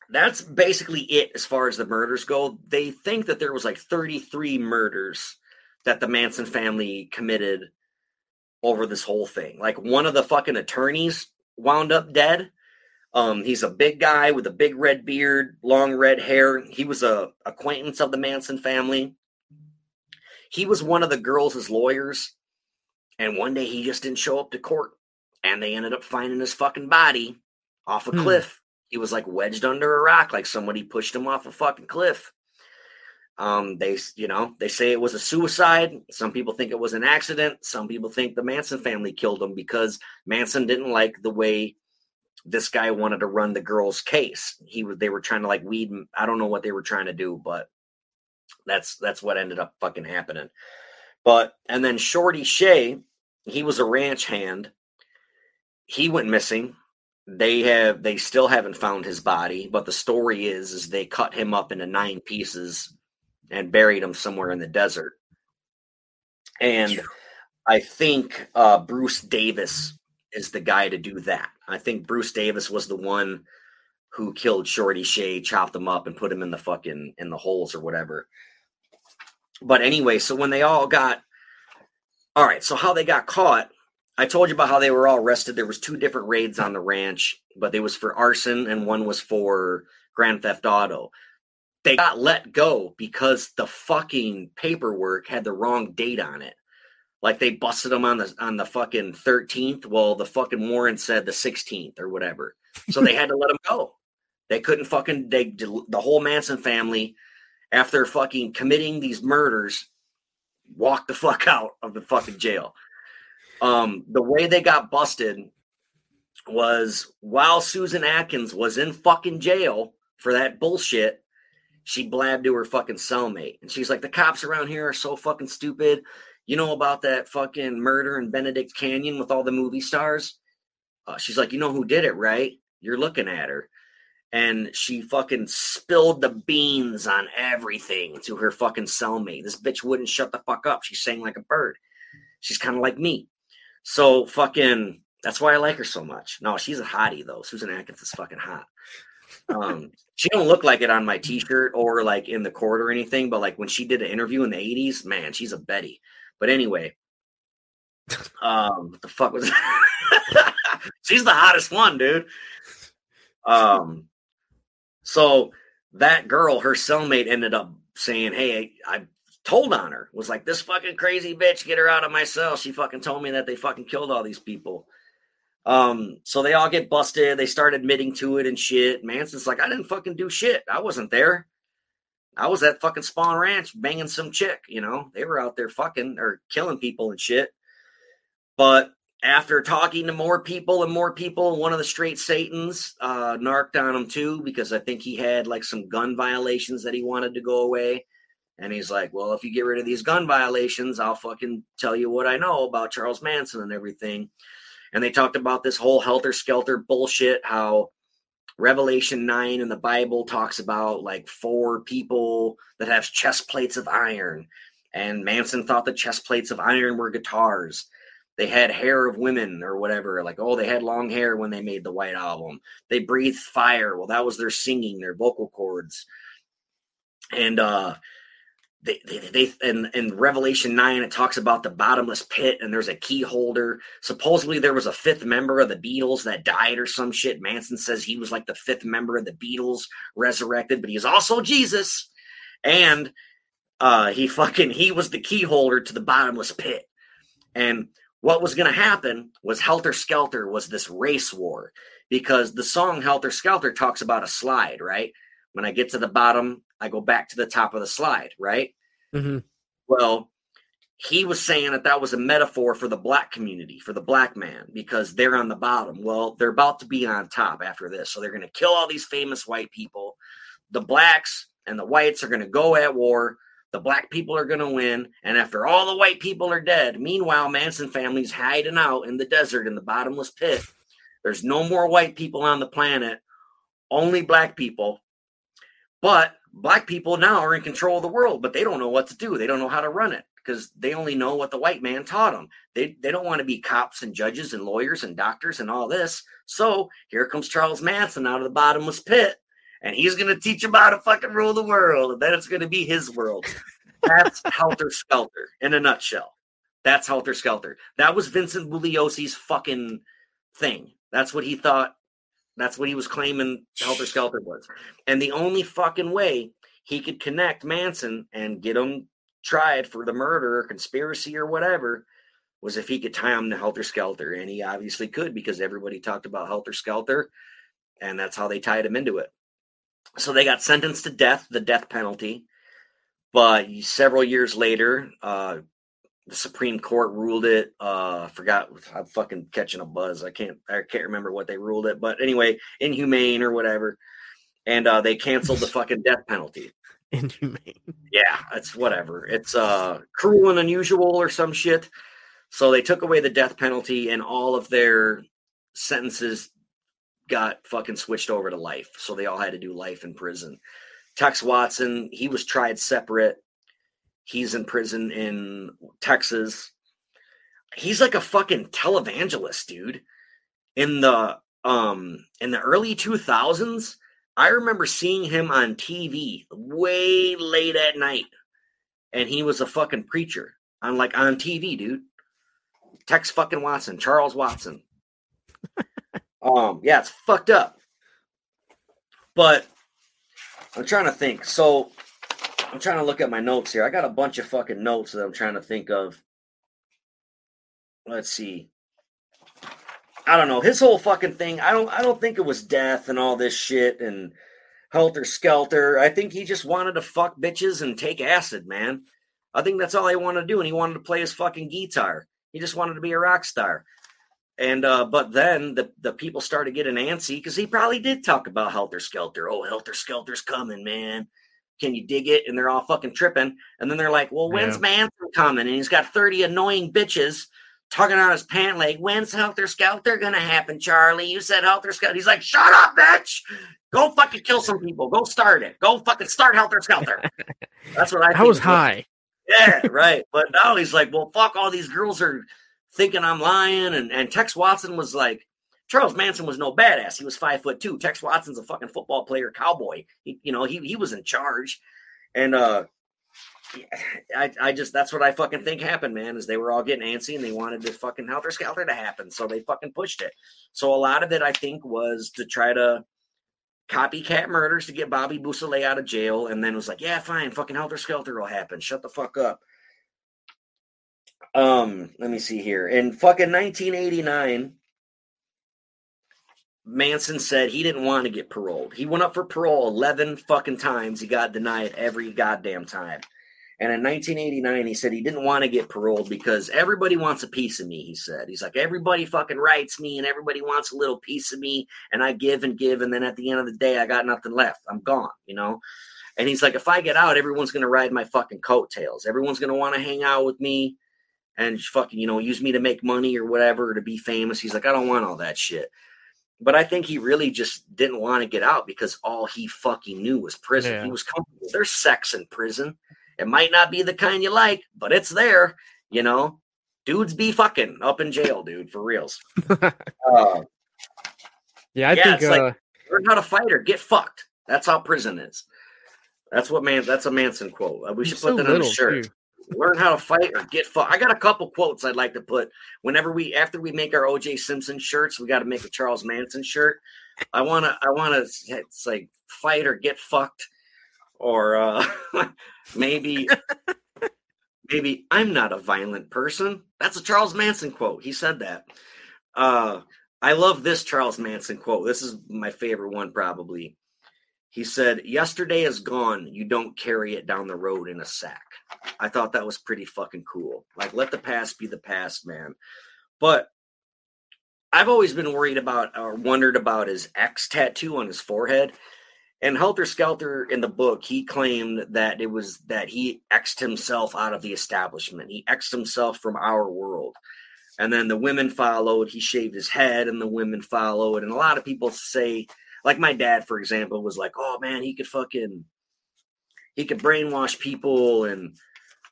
that's basically it as far as the murders go. They think that there was like 33 murders that the Manson family committed over this whole thing. Like one of the fucking attorneys wound up dead. Um, he's a big guy with a big red beard, long red hair. He was a acquaintance of the Manson family. He was one of the girls' lawyers, and one day he just didn't show up to court, and they ended up finding his fucking body off a hmm. cliff. He was like wedged under a rock, like somebody pushed him off a fucking cliff. Um, they, you know, they say it was a suicide. Some people think it was an accident. Some people think the Manson family killed him because Manson didn't like the way this guy wanted to run the girl's case. He was, they were trying to like weed. I don't know what they were trying to do, but that's that's what ended up fucking happening. But and then Shorty Shea, he was a ranch hand. He went missing. They have they still haven't found his body, but the story is is they cut him up into nine pieces and buried him somewhere in the desert. And I think uh, Bruce Davis is the guy to do that. I think Bruce Davis was the one who killed Shorty Shea, chopped him up, and put him in the fucking in the holes or whatever. But anyway, so when they all got all right, so how they got caught, I told you about how they were all arrested. There was two different raids on the ranch, but they was for arson and one was for grand theft auto they got let go because the fucking paperwork had the wrong date on it. Like they busted them on the on the fucking 13th. Well, the fucking warrant said the 16th or whatever. So they had to let them go. They couldn't fucking they the whole Manson family after fucking committing these murders walked the fuck out of the fucking jail. Um the way they got busted was while Susan Atkins was in fucking jail for that bullshit she blabbed to her fucking cellmate. And she's like, the cops around here are so fucking stupid. You know about that fucking murder in Benedict Canyon with all the movie stars? Uh, she's like, you know who did it, right? You're looking at her. And she fucking spilled the beans on everything to her fucking cellmate. This bitch wouldn't shut the fuck up. She sang like a bird. She's kind of like me. So fucking that's why I like her so much. No, she's a hottie though. Susan Atkins is fucking hot. Um, she don't look like it on my T-shirt or like in the court or anything, but like when she did an interview in the '80s, man, she's a Betty. But anyway, um, what the fuck was? she's the hottest one, dude. Um, so that girl, her cellmate, ended up saying, "Hey, I, I told on her. Was like this fucking crazy bitch. Get her out of my cell. She fucking told me that they fucking killed all these people." Um, so they all get busted. They start admitting to it and shit. Manson's like, I didn't fucking do shit. I wasn't there. I was at fucking Spahn Ranch banging some chick, you know. They were out there fucking or killing people and shit. But after talking to more people and more people, one of the straight Satans uh narked on him too, because I think he had like some gun violations that he wanted to go away. And he's like, Well, if you get rid of these gun violations, I'll fucking tell you what I know about Charles Manson and everything and they talked about this whole helter skelter bullshit how revelation 9 in the bible talks about like four people that have chest plates of iron. And manson thought the chest plates of iron were guitars. They had hair of women or whatever like oh they had long hair when they made the white album. They breathed fire. Well that was their singing their vocal cords. And uh they, they, they in, in Revelation 9, it talks about the bottomless pit and there's a key holder. Supposedly there was a fifth member of the Beatles that died or some shit. Manson says he was like the fifth member of the Beatles resurrected, but he's also Jesus. And uh, he fucking, he was the key holder to the bottomless pit. And what was going to happen was Helter Skelter was this race war because the song Helter Skelter talks about a slide, right? When I get to the bottom, I go back to the top of the slide, right? Mm-hmm. Well, he was saying that that was a metaphor for the black community, for the black man, because they're on the bottom. Well, they're about to be on top after this. So they're going to kill all these famous white people. The blacks and the whites are going to go at war. The black people are going to win. And after all the white people are dead, meanwhile, Manson family's hiding out in the desert in the bottomless pit. There's no more white people on the planet, only black people. But black people now are in control of the world, but they don't know what to do. They don't know how to run it because they only know what the white man taught them. They, they don't want to be cops and judges and lawyers and doctors and all this. So here comes Charles Manson out of the bottomless pit, and he's going to teach them how to fucking rule the world, and then it's going to be his world. That's Helter Skelter in a nutshell. That's Helter Skelter. That was Vincent Bugliosi's fucking thing. That's what he thought that's what he was claiming Helter Skelter was. And the only fucking way he could connect Manson and get him tried for the murder or conspiracy or whatever was if he could tie him to Helter Skelter. And he obviously could because everybody talked about Helter Skelter. And that's how they tied him into it. So they got sentenced to death, the death penalty. But several years later, uh, the Supreme Court ruled it. Uh, forgot I'm fucking catching a buzz. I can't I can't remember what they ruled it, but anyway, inhumane or whatever. And uh, they canceled the fucking death penalty. Inhumane. Yeah, it's whatever. It's uh cruel and unusual or some shit. So they took away the death penalty and all of their sentences got fucking switched over to life. So they all had to do life in prison. Tex Watson, he was tried separate He's in prison in Texas. He's like a fucking televangelist, dude. In the um in the early 2000s, I remember seeing him on TV way late at night. And he was a fucking preacher on like on TV, dude. Tex fucking Watson, Charles Watson. um, yeah, it's fucked up. But I'm trying to think. So I'm trying to look at my notes here. I got a bunch of fucking notes that I'm trying to think of. Let's see. I don't know. His whole fucking thing, I don't I don't think it was death and all this shit and helter skelter. I think he just wanted to fuck bitches and take acid, man. I think that's all he wanted to do, and he wanted to play his fucking guitar. He just wanted to be a rock star. And uh, but then the the people started getting antsy because he probably did talk about Helter Skelter. Oh, Helter Skelter's coming, man. Can you dig it? And they're all fucking tripping. And then they're like, well, when's yeah. Manson coming? And he's got 30 annoying bitches tugging on his pant leg. When's Helter Skelter gonna happen, Charlie? You said Helter Skelter. He's like, shut up, bitch. Go fucking kill some people. Go start it. Go fucking start Helter Skelter. That's what I. I was high. Yeah, right. But now he's like, well, fuck. All these girls are thinking I'm lying, and and Tex Watson was like, Charles Manson was no badass. He was five foot two. Tex Watson's a fucking football player, cowboy. He, you know, he he was in charge, and uh, I I just that's what I fucking think happened, man. Is they were all getting antsy and they wanted this fucking helter skelter to happen, so they fucking pushed it. So a lot of it, I think, was to try to copycat murders to get Bobby Beausoleil out of jail, and then it was like, yeah, fine, fucking helter skelter will happen. Shut the fuck up. Um, let me see here. In fucking 1989, Manson said he didn't want to get paroled. He went up for parole 11 fucking times. He got denied every goddamn time. And in 1989, he said he didn't want to get paroled because everybody wants a piece of me, he said. He's like, everybody fucking writes me and everybody wants a little piece of me. And I give and give. And then at the end of the day, I got nothing left. I'm gone, you know? And he's like, if I get out, everyone's going to ride my fucking coattails. Everyone's going to want to hang out with me and fucking, you know, use me to make money or whatever, to be famous. He's like, I don't want all that shit. But I think he really just didn't want to get out because all he fucking knew was prison. Yeah. He was comfortable. There's sex in prison. It might not be the kind you like, but it's there. You know, dudes be fucking up in jail, dude, for reals. uh, yeah, I yeah, think uh... like, learn how to fight or get fucked. That's how prison is. That's what man. That's a Manson quote. Uh, We should put so that on a shirt. too. Learn how to fight or get fucked. I got a couple quotes I'd like to put whenever we after we make our OJ Simpson shirts. We got to make a Charles Manson shirt. I want to. I want to. It's like fight or get fucked, or uh maybe. Maybe I'm not a violent person. That's a Charles Manson quote. He said that. Uh, I love this Charles Manson quote. This is my favorite one, probably. He said, Yesterday is gone. You don't carry it down the road in a sack. I thought that was pretty fucking cool. Like, let the past be the past, man. But I've always been worried about or wondered about his X tattoo on his forehead. And Helter Skelter in the book, he claimed that it was that he X'd himself out of the establishment. He X'd himself from our world. And then the women followed. He shaved his head, and the women followed. And a lot of people say, like my dad, for example, was like, "Oh man, he could fucking, he could brainwash people, and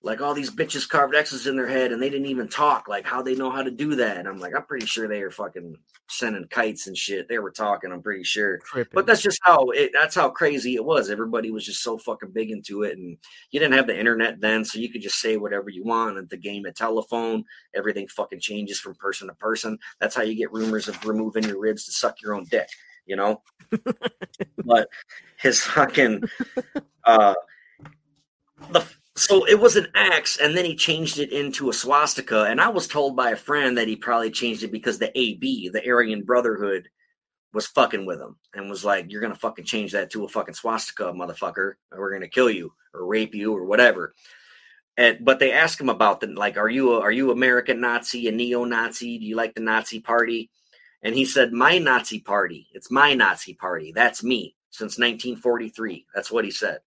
like all these bitches carved X's in their head, and they didn't even talk. Like how they know how to do that?" And I'm like, I'm pretty sure they were fucking sending kites and shit. They were talking. I'm pretty sure. Tripping. But that's just how it. That's how crazy it was. Everybody was just so fucking big into it, and you didn't have the internet then, so you could just say whatever you want. And the game of telephone, everything fucking changes from person to person. That's how you get rumors of removing your ribs to suck your own dick. You know. but his fucking uh, the so it was an X, and then he changed it into a swastika. And I was told by a friend that he probably changed it because the AB, the Aryan Brotherhood, was fucking with him and was like, "You're gonna fucking change that to a fucking swastika, motherfucker, or we're gonna kill you or rape you or whatever." And but they ask him about the like, "Are you a, are you American Nazi, a neo-Nazi? Do you like the Nazi Party?" And he said, "My Nazi Party. It's my Nazi Party. That's me since 1943." That's what he said.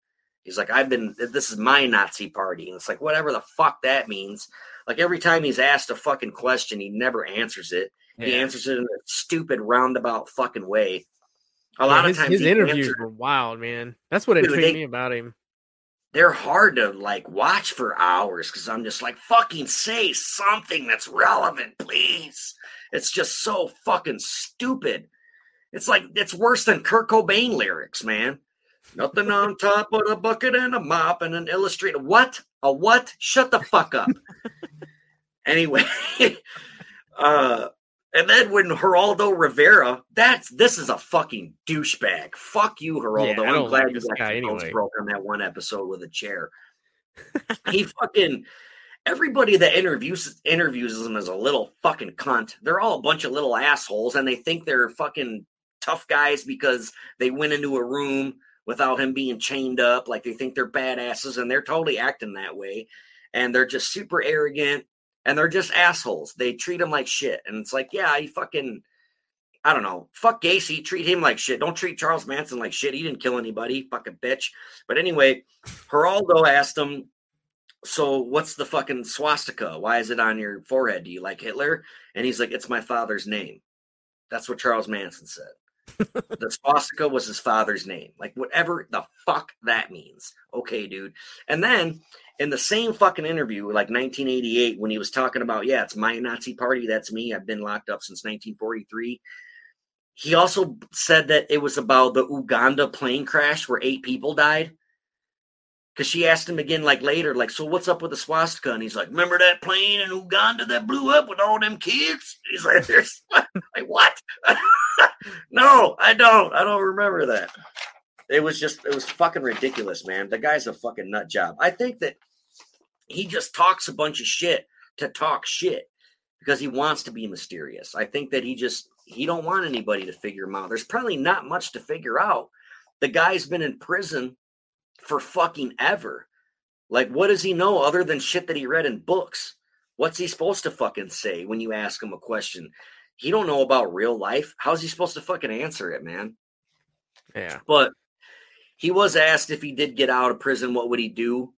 He's like, I've been, this is my Nazi party. And it's like, whatever the fuck that means. Like every time he's asked a fucking question, he never answers it. He answers it in a stupid roundabout fucking way. A Yeah, lot his, of times his interviews were wild, man. That's what intrigued me about him. They're hard to like watch for hours because I'm just like, fucking say something that's relevant, please. It's just so fucking stupid. It's like it's worse than Kurt Cobain lyrics, man. Nothing on top of a bucket and a mop and an illustrator. What? A what? Shut the fuck up. anyway, uh, and then when Geraldo Rivera, that's this is a fucking douchebag. Fuck you, Geraldo. Yeah, I'm glad like you this got your anyway. broke on that one episode with a chair. he fucking everybody that interviews interviews him is a little fucking cunt. They're all a bunch of little assholes, and they think they're fucking tough guys because they went into a room without him being chained up. Like they think they're badasses, and they're totally acting that way. And they're just super arrogant, and they're just assholes. They treat him like shit, and it's like, yeah, he fucking. I don't know. Fuck Gacy. Treat him like shit. Don't treat Charles Manson like shit. He didn't kill anybody. Fucking bitch. But anyway, Geraldo asked him, So what's the fucking swastika? Why is it on your forehead? Do you like Hitler? And he's like, It's my father's name. That's what Charles Manson said. The swastika was his father's name. Like, whatever the fuck that means. Okay, dude. And then in the same fucking interview, like 1988, when he was talking about, yeah, it's my Nazi party. That's me. I've been locked up since 1943 he also said that it was about the Uganda plane crash where eight people died. Because she asked him again, like later, like, so what's up with the swastika? And he's like, remember that plane in Uganda that blew up with all them kids? He's like, there's like what? no, I don't. I don't remember that. It was just, it was fucking ridiculous, man. The guy's a fucking nut job. I think that he just talks a bunch of shit to talk shit because he wants to be mysterious. I think that he just he don't want anybody to figure him out. There's probably not much to figure out. The guy's been in prison for fucking ever. Like, what does he know other than shit that he read in books? What's he supposed to fucking say when you ask him a question? He don't know about real life. How's he supposed to fucking answer it, man? Yeah. But he was asked if he did get out of prison, what would he do?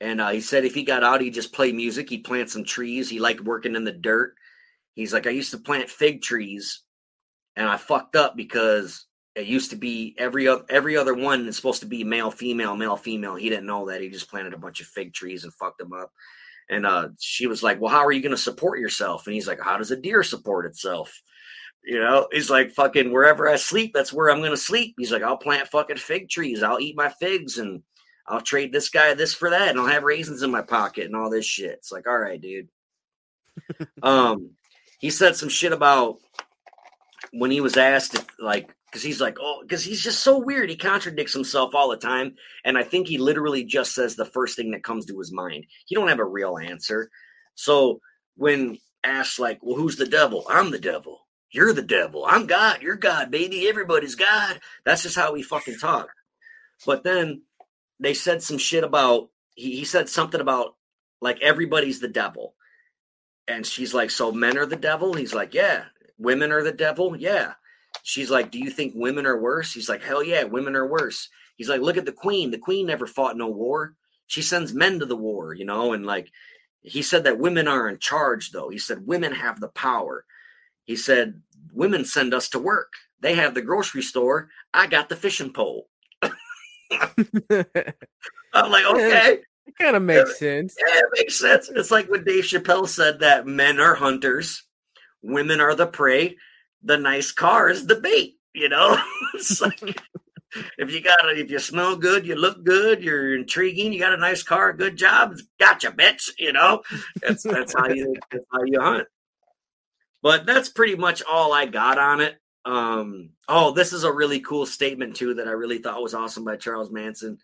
And uh, he said if he got out, he'd just play music. He'd plant some trees. He liked working in the dirt. He's like, I used to plant fig trees, and I fucked up because it used to be every other every other one is supposed to be male, female, male, female. He didn't know that. He just planted a bunch of fig trees and fucked them up. And uh, she was like, "Well, how are you going to support yourself?" And he's like, "How does a deer support itself?" You know, he's like fucking wherever I sleep, that's where I'm gonna sleep. He's like, I'll plant fucking fig trees, I'll eat my figs, and I'll trade this guy this for that, and I'll have raisins in my pocket and all this shit. It's like, all right, dude. um, he said some shit about when he was asked if like because he's like, oh, because he's just so weird. He contradicts himself all the time. And I think he literally just says the first thing that comes to his mind. He don't have a real answer. So when asked, like, well, who's the devil? I'm the devil. You're the devil. I'm God. You're God, baby. Everybody's God. That's just how we fucking talk. But then they said some shit about he, he said something about like everybody's the devil. And she's like, So men are the devil? He's like, Yeah. Women are the devil? Yeah. She's like, Do you think women are worse? He's like, Hell yeah, women are worse. He's like, Look at the queen. The queen never fought no war. She sends men to the war, you know, and like he said that women are in charge, though. He said women have the power. He said women send us to work. They have the grocery store. I got the fishing pole. I'm like, okay. It kind of makes sense. Yeah, it makes sense. It's like when Dave Chappelle said that men are hunters, women are the prey, the nice car is the bait. You know, it's like if you got it, if you smell good, you look good, you're intriguing, you got a nice car, good job, gotcha, bitch. You know, that's that's how you that's how you hunt. But that's pretty much all I got on it. Um, oh, this is a really cool statement too that I really thought was awesome by Charles Manson.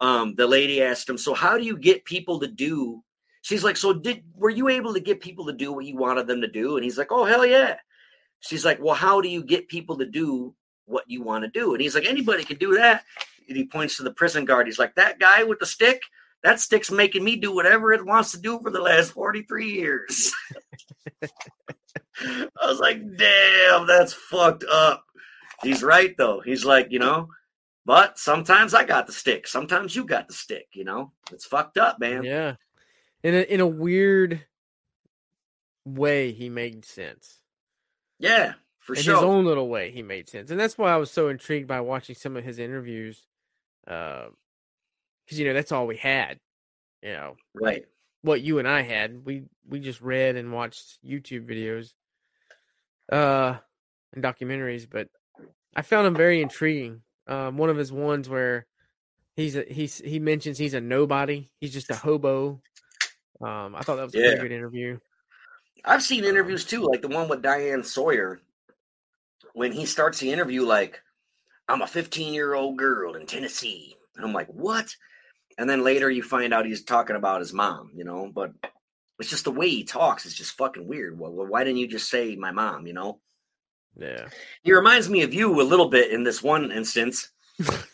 Um, the lady asked him, "So how do you get people to do?" She's like, "So did were you able to get people to do what you wanted them to do?" And he's like, "Oh hell yeah." She's like, "Well, how do you get people to do what you want to do?" And he's like, "Anybody can do that." And he points to the prison guard. He's like, "That guy with the stick." That stick's making me do whatever it wants to do for the last 43 years. I was like, damn, that's fucked up. He's right though. He's like, you know, but sometimes I got the stick. Sometimes you got the stick, you know? It's fucked up, man. Yeah. In a in a weird way he made sense. Yeah, for sure. in sure. his own little way he made sense. And that's why I was so intrigued by watching some of his interviews. Uh, cuz you know, that's all we had. You know. Right. What you and I had. We we just read and watched YouTube videos uh and documentaries, but I found him very intriguing. Um, one of his ones where he's a, he's he mentions he's a nobody. He's just a hobo. Um, I thought that was a Yeah. pretty good interview. I've seen interviews too, like the one with Diane Sawyer. When he starts the interview, like, I'm a 15 year old girl in Tennessee. And I'm like, what? And then later you find out he's talking about his mom, you know, but it's just the way he talks is just fucking weird. Well, well, why didn't you just say my mom, you know? Yeah. He reminds me of you a little bit in this one instance.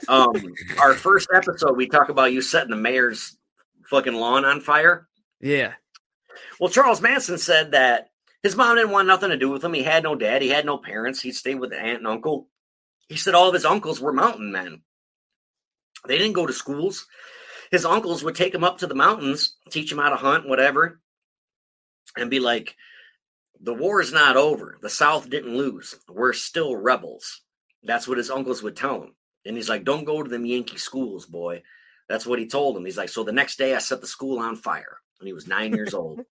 Um, our first episode, we talk about you setting the mayor's fucking lawn on fire. Yeah. Well, Charles Manson said that his mom didn't want nothing to do with him. He had no dad. He had no parents. He stayed with an aunt and uncle. He said all of his uncles were mountain men. They didn't go to schools. His uncles would take him up to the mountains, teach him how to hunt, whatever, and be like, the war is not over. The South didn't lose. We're still rebels. That's what his uncles would tell him. And he's like, don't go to them Yankee schools, boy. That's what he told him. He's like, so the next day I set the school on fire. And he was nine years old.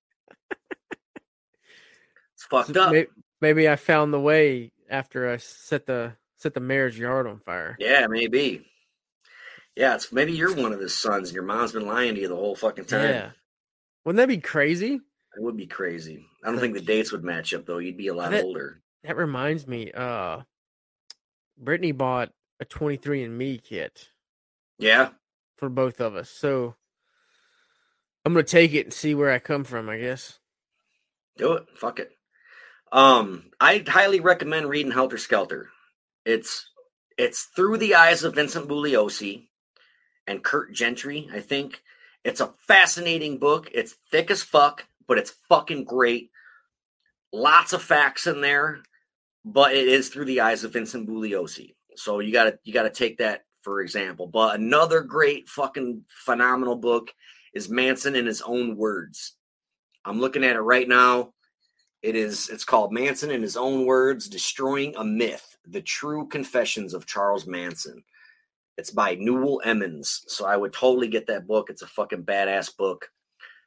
It's fucked up. Maybe, maybe I found the way after I set the set the mayor's yard on fire. Yeah, maybe. Yeah, it's maybe you're one of his sons and your mom's been lying to you the whole fucking time. Yeah. Wouldn't that be crazy? It would be crazy. I don't think the dates would match up though. You'd be a lot That- older. That reminds me, uh Brittany bought a 23andMe kit Yeah. for both of us. So I'm gonna take it and see where I come from, I guess. Do it. Fuck it. Um, I highly recommend reading Helter Skelter. It's it's through the eyes of Vincent Bugliosi and Curt Gentry, I think. It's a fascinating book. It's thick as fuck, but it's fucking great. Lots of facts in there, but it is through the eyes of Vincent Bugliosi. So you gotta you gotta take that for example. But another great fucking phenomenal book is Manson in his own words. I'm looking at it right now. It is it's called Manson in his own words, Destroying a Myth: The True Confessions of Charles Manson. It's by Nuel Emmons. So I would totally get that book. It's a fucking badass book.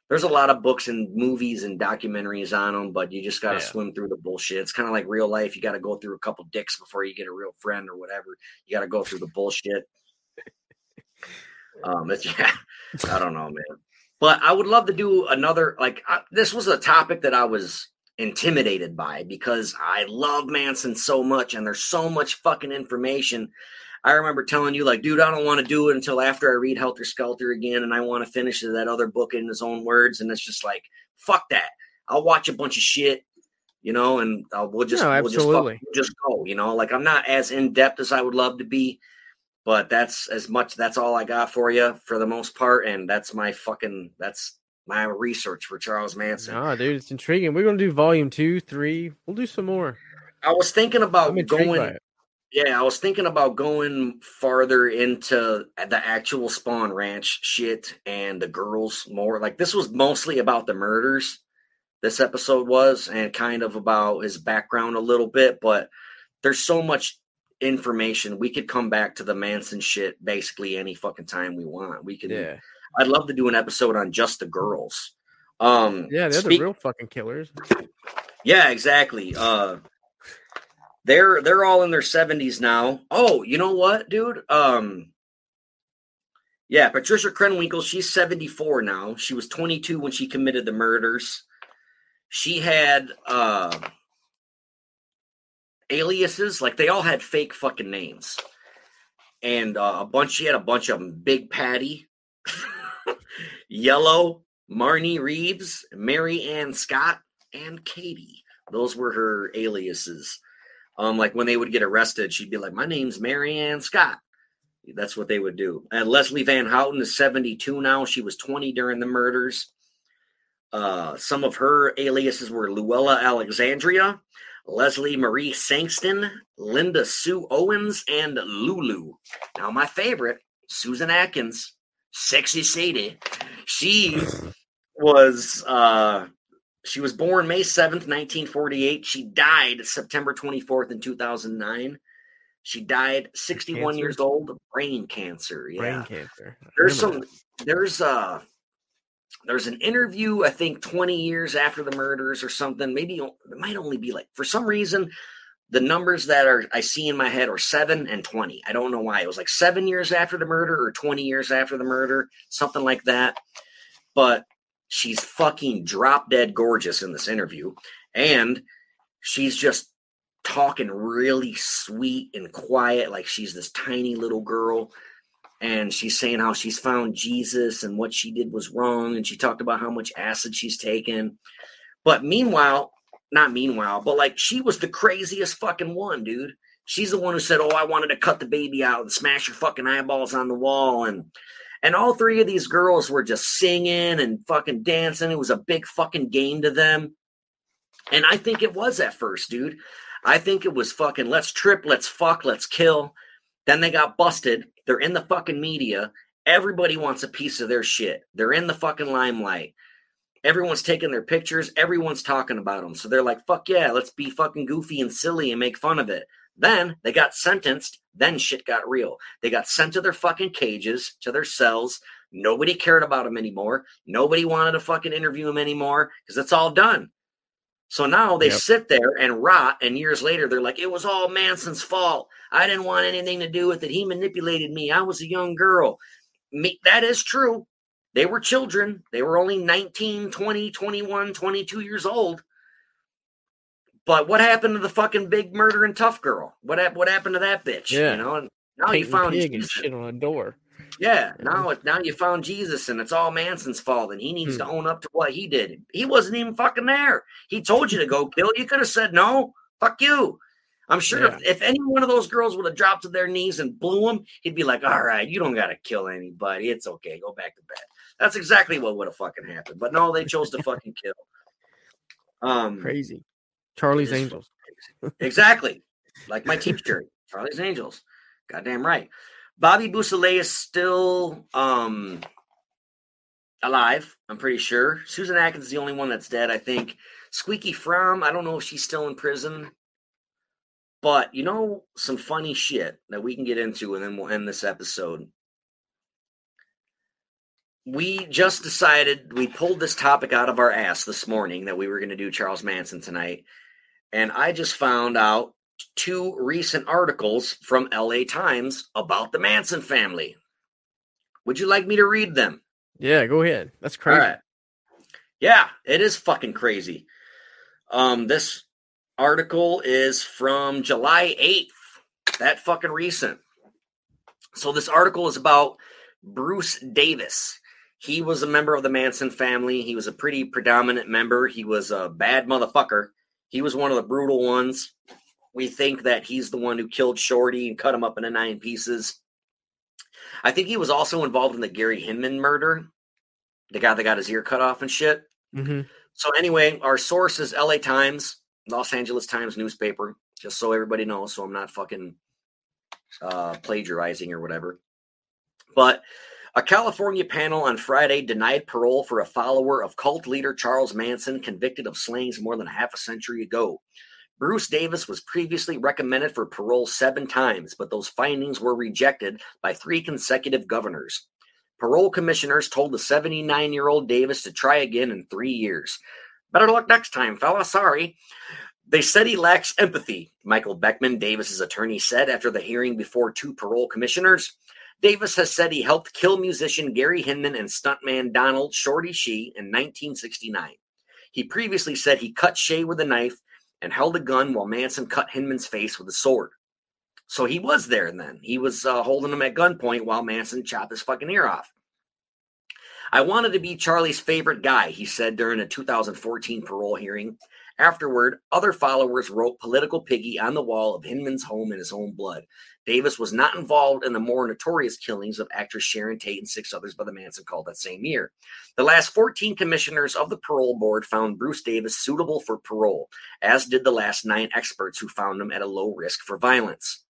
there's a lot of books and movies and documentaries on them, but you just got to Yeah. swim through the bullshit. It's kind of like real life. You got to go through a couple dicks before you get a real friend or whatever. You got to go through the bullshit. Um, it's, yeah, I don't know, man. But I would love to do another. Like I, this was a topic that I was intimidated by because I love Manson so much, and there's so much fucking information. I remember telling you, like, dude, I don't want to do it until after I read Helter Skelter again, and I want to finish that other book in his own words. And it's just like, fuck that. I'll watch a bunch of shit, you know, and uh, we'll just No, we'll just, fuck- we'll just go, you know. Like I'm not as in depth as I would love to be, but that's as much. That's all I got for you for the most part, and that's my fucking that's my research for Charles Manson. Nah, dude, it's intriguing. We're gonna do volume two, three. We'll do some more. I was thinking about I'm intrigued by going. Yeah, I was thinking about going farther into the actual Spahn Ranch shit and the girls more. Like this was mostly about the murders. This episode was and kind of about his background a little bit, but there's so much information. We could come back to the Manson shit basically any fucking time we want. We could Yeah, I'd love to do an episode on just the girls. Um yeah, they're speak- the real fucking killers. yeah, exactly. Uh they're they're all in their 70s now. Oh, you know what, dude? Um Yeah, Patricia Krenwinkel, she's 74 now. She was 22 when she committed the murders. She had uh aliases, like they all had fake fucking names. And uh, a bunch she had a bunch of them. Big Patty, Yellow, Marnie Reeves, Mary Ann Scott, and Katie. Those were her aliases. Um, like when they would get arrested, she'd be like, "My name's Mary Ann Scott." That's what they would do. And Leslie Van Houten is 72 now. She was 20 during the murders. Uh, some of her aliases were Luella Alexandria, Leslie Marie Sangston, Linda Sue Owens, and Lulu. Now, my favorite, Susan Atkins, Sexy Sadie. She was uh she was born May 7th, 1948. She died September 24th in 2009. She died 61 Cancer? years old of brain cancer. Yeah. Brain cancer. There's some there's uh there's an interview I think 20 years after the murders or something. Maybe it might only be like for some reason the numbers that are I see in my head are 7 and 20. I don't know why. It was like 7 years after the murder or 20 years after the murder, something like that. But she's fucking drop dead gorgeous in this interview and she's just talking really sweet and quiet like she's this tiny little girl and she's saying how she's found Jesus and what she did was wrong and she talked about how much acid she's taken but meanwhile not meanwhile but like she was the craziest fucking one dude she's the one who said oh I wanted to cut the baby out and smash her fucking eyeballs on the wall and and all three of these girls were just singing and fucking dancing. It was a big fucking game to them. And I think it was at first, dude. I think it was fucking let's trip, let's fuck, let's kill. Then they got busted. They're in the fucking media. Everybody wants a piece of their shit. They're in the fucking limelight. Everyone's taking their pictures. Everyone's talking about them. So they're like, fuck yeah, let's be fucking goofy and silly and make fun of it. Then they got sentenced. Then shit got real. They got sent to their fucking cages, to their cells. Nobody cared about them anymore. Nobody wanted to fucking interview them anymore because it's all done. So now they Yep. sit there and rot, and years later they're like, it was all Manson's fault. I didn't want anything to do with it. He manipulated me. I was a young girl. Me, that is true. They were children. They were only 19, 20, 21, 22 years old. But what happened to the fucking big murdering tough girl? What hap- what happened to that bitch? Yeah. You know, and now you found pig and shit on a door. Yeah, Yeah. now it now you found Jesus and it's all Manson's fault and he needs Hmm. to own up to what he did. He wasn't even fucking there. He told you to go kill. You could have said no. Fuck you. I'm sure if, if any one of those girls would have dropped to their knees and blew him, he'd be like, "All right, you don't got to kill anybody. It's okay. Go back to bed." That's exactly what would have fucking happened. But no, they chose to fucking kill. Um, Crazy. Charlie's Angels. Exactly. Like my teacher, Charlie's Angels. Goddamn right. Bobby Beausoleil is still um alive, I'm pretty sure. Susan Atkins is the only one that's dead, I think. Squeaky Fromme, I don't know if she's still in prison. But you know some funny shit that we can get into and then we'll end this episode. we just decided we pulled this topic out of our ass this morning that we were going to do Charles Manson tonight. And I just found out two recent articles from LA Times about the Manson family. Would you like me to read them? Yeah, go ahead. That's crazy. All right. Yeah, it is fucking crazy. Um, this article is from July 8th. That fucking recent. So this article is about Bruce Davis. He was a member of the Manson family. He was a pretty predominant member. He was a bad motherfucker. He was one of the brutal ones. We think that he's the one who killed Shorty and cut him up into nine pieces. I think he was also involved in the Gary Hinman murder, the guy that got his ear cut off and shit. Mm-hmm. So anyway, our source is L.A. Times, Los Angeles Times newspaper, just so everybody knows. So I'm not fucking uh, plagiarizing or whatever. But a California panel on Friday denied parole for a follower of cult leader Charles Manson, convicted of slayings more than half a century ago. Bruce Davis was previously recommended for parole seven times, but those findings were rejected by three consecutive governors. Parole commissioners told the 79 year old Davis to try again in three years. Better luck next time, fella. Sorry. They said he lacks empathy, Michael Beckman, Davis's attorney, said after the hearing before two parole commissioners. Davis has said he helped kill musician Gary Hinman and stuntman Donald Shorty Shea in 1969. He previously said he cut Shea with a knife and held a gun while Manson cut Hinman's face with a sword. So he was there then. He was uh, holding him at gunpoint while Manson chopped his fucking ear off. I wanted to be Charlie's favorite guy, he said during a 2014 parole hearing. Afterward, other followers wrote political piggy on the wall of Hinman's home in his own blood. Davis was not involved in the more notorious killings of actress Sharon Tate and six others by the Manson cult that same year. The last 14 commissioners of the parole board found Bruce Davis suitable for parole, as did the last nine experts who found him at a low risk for violence.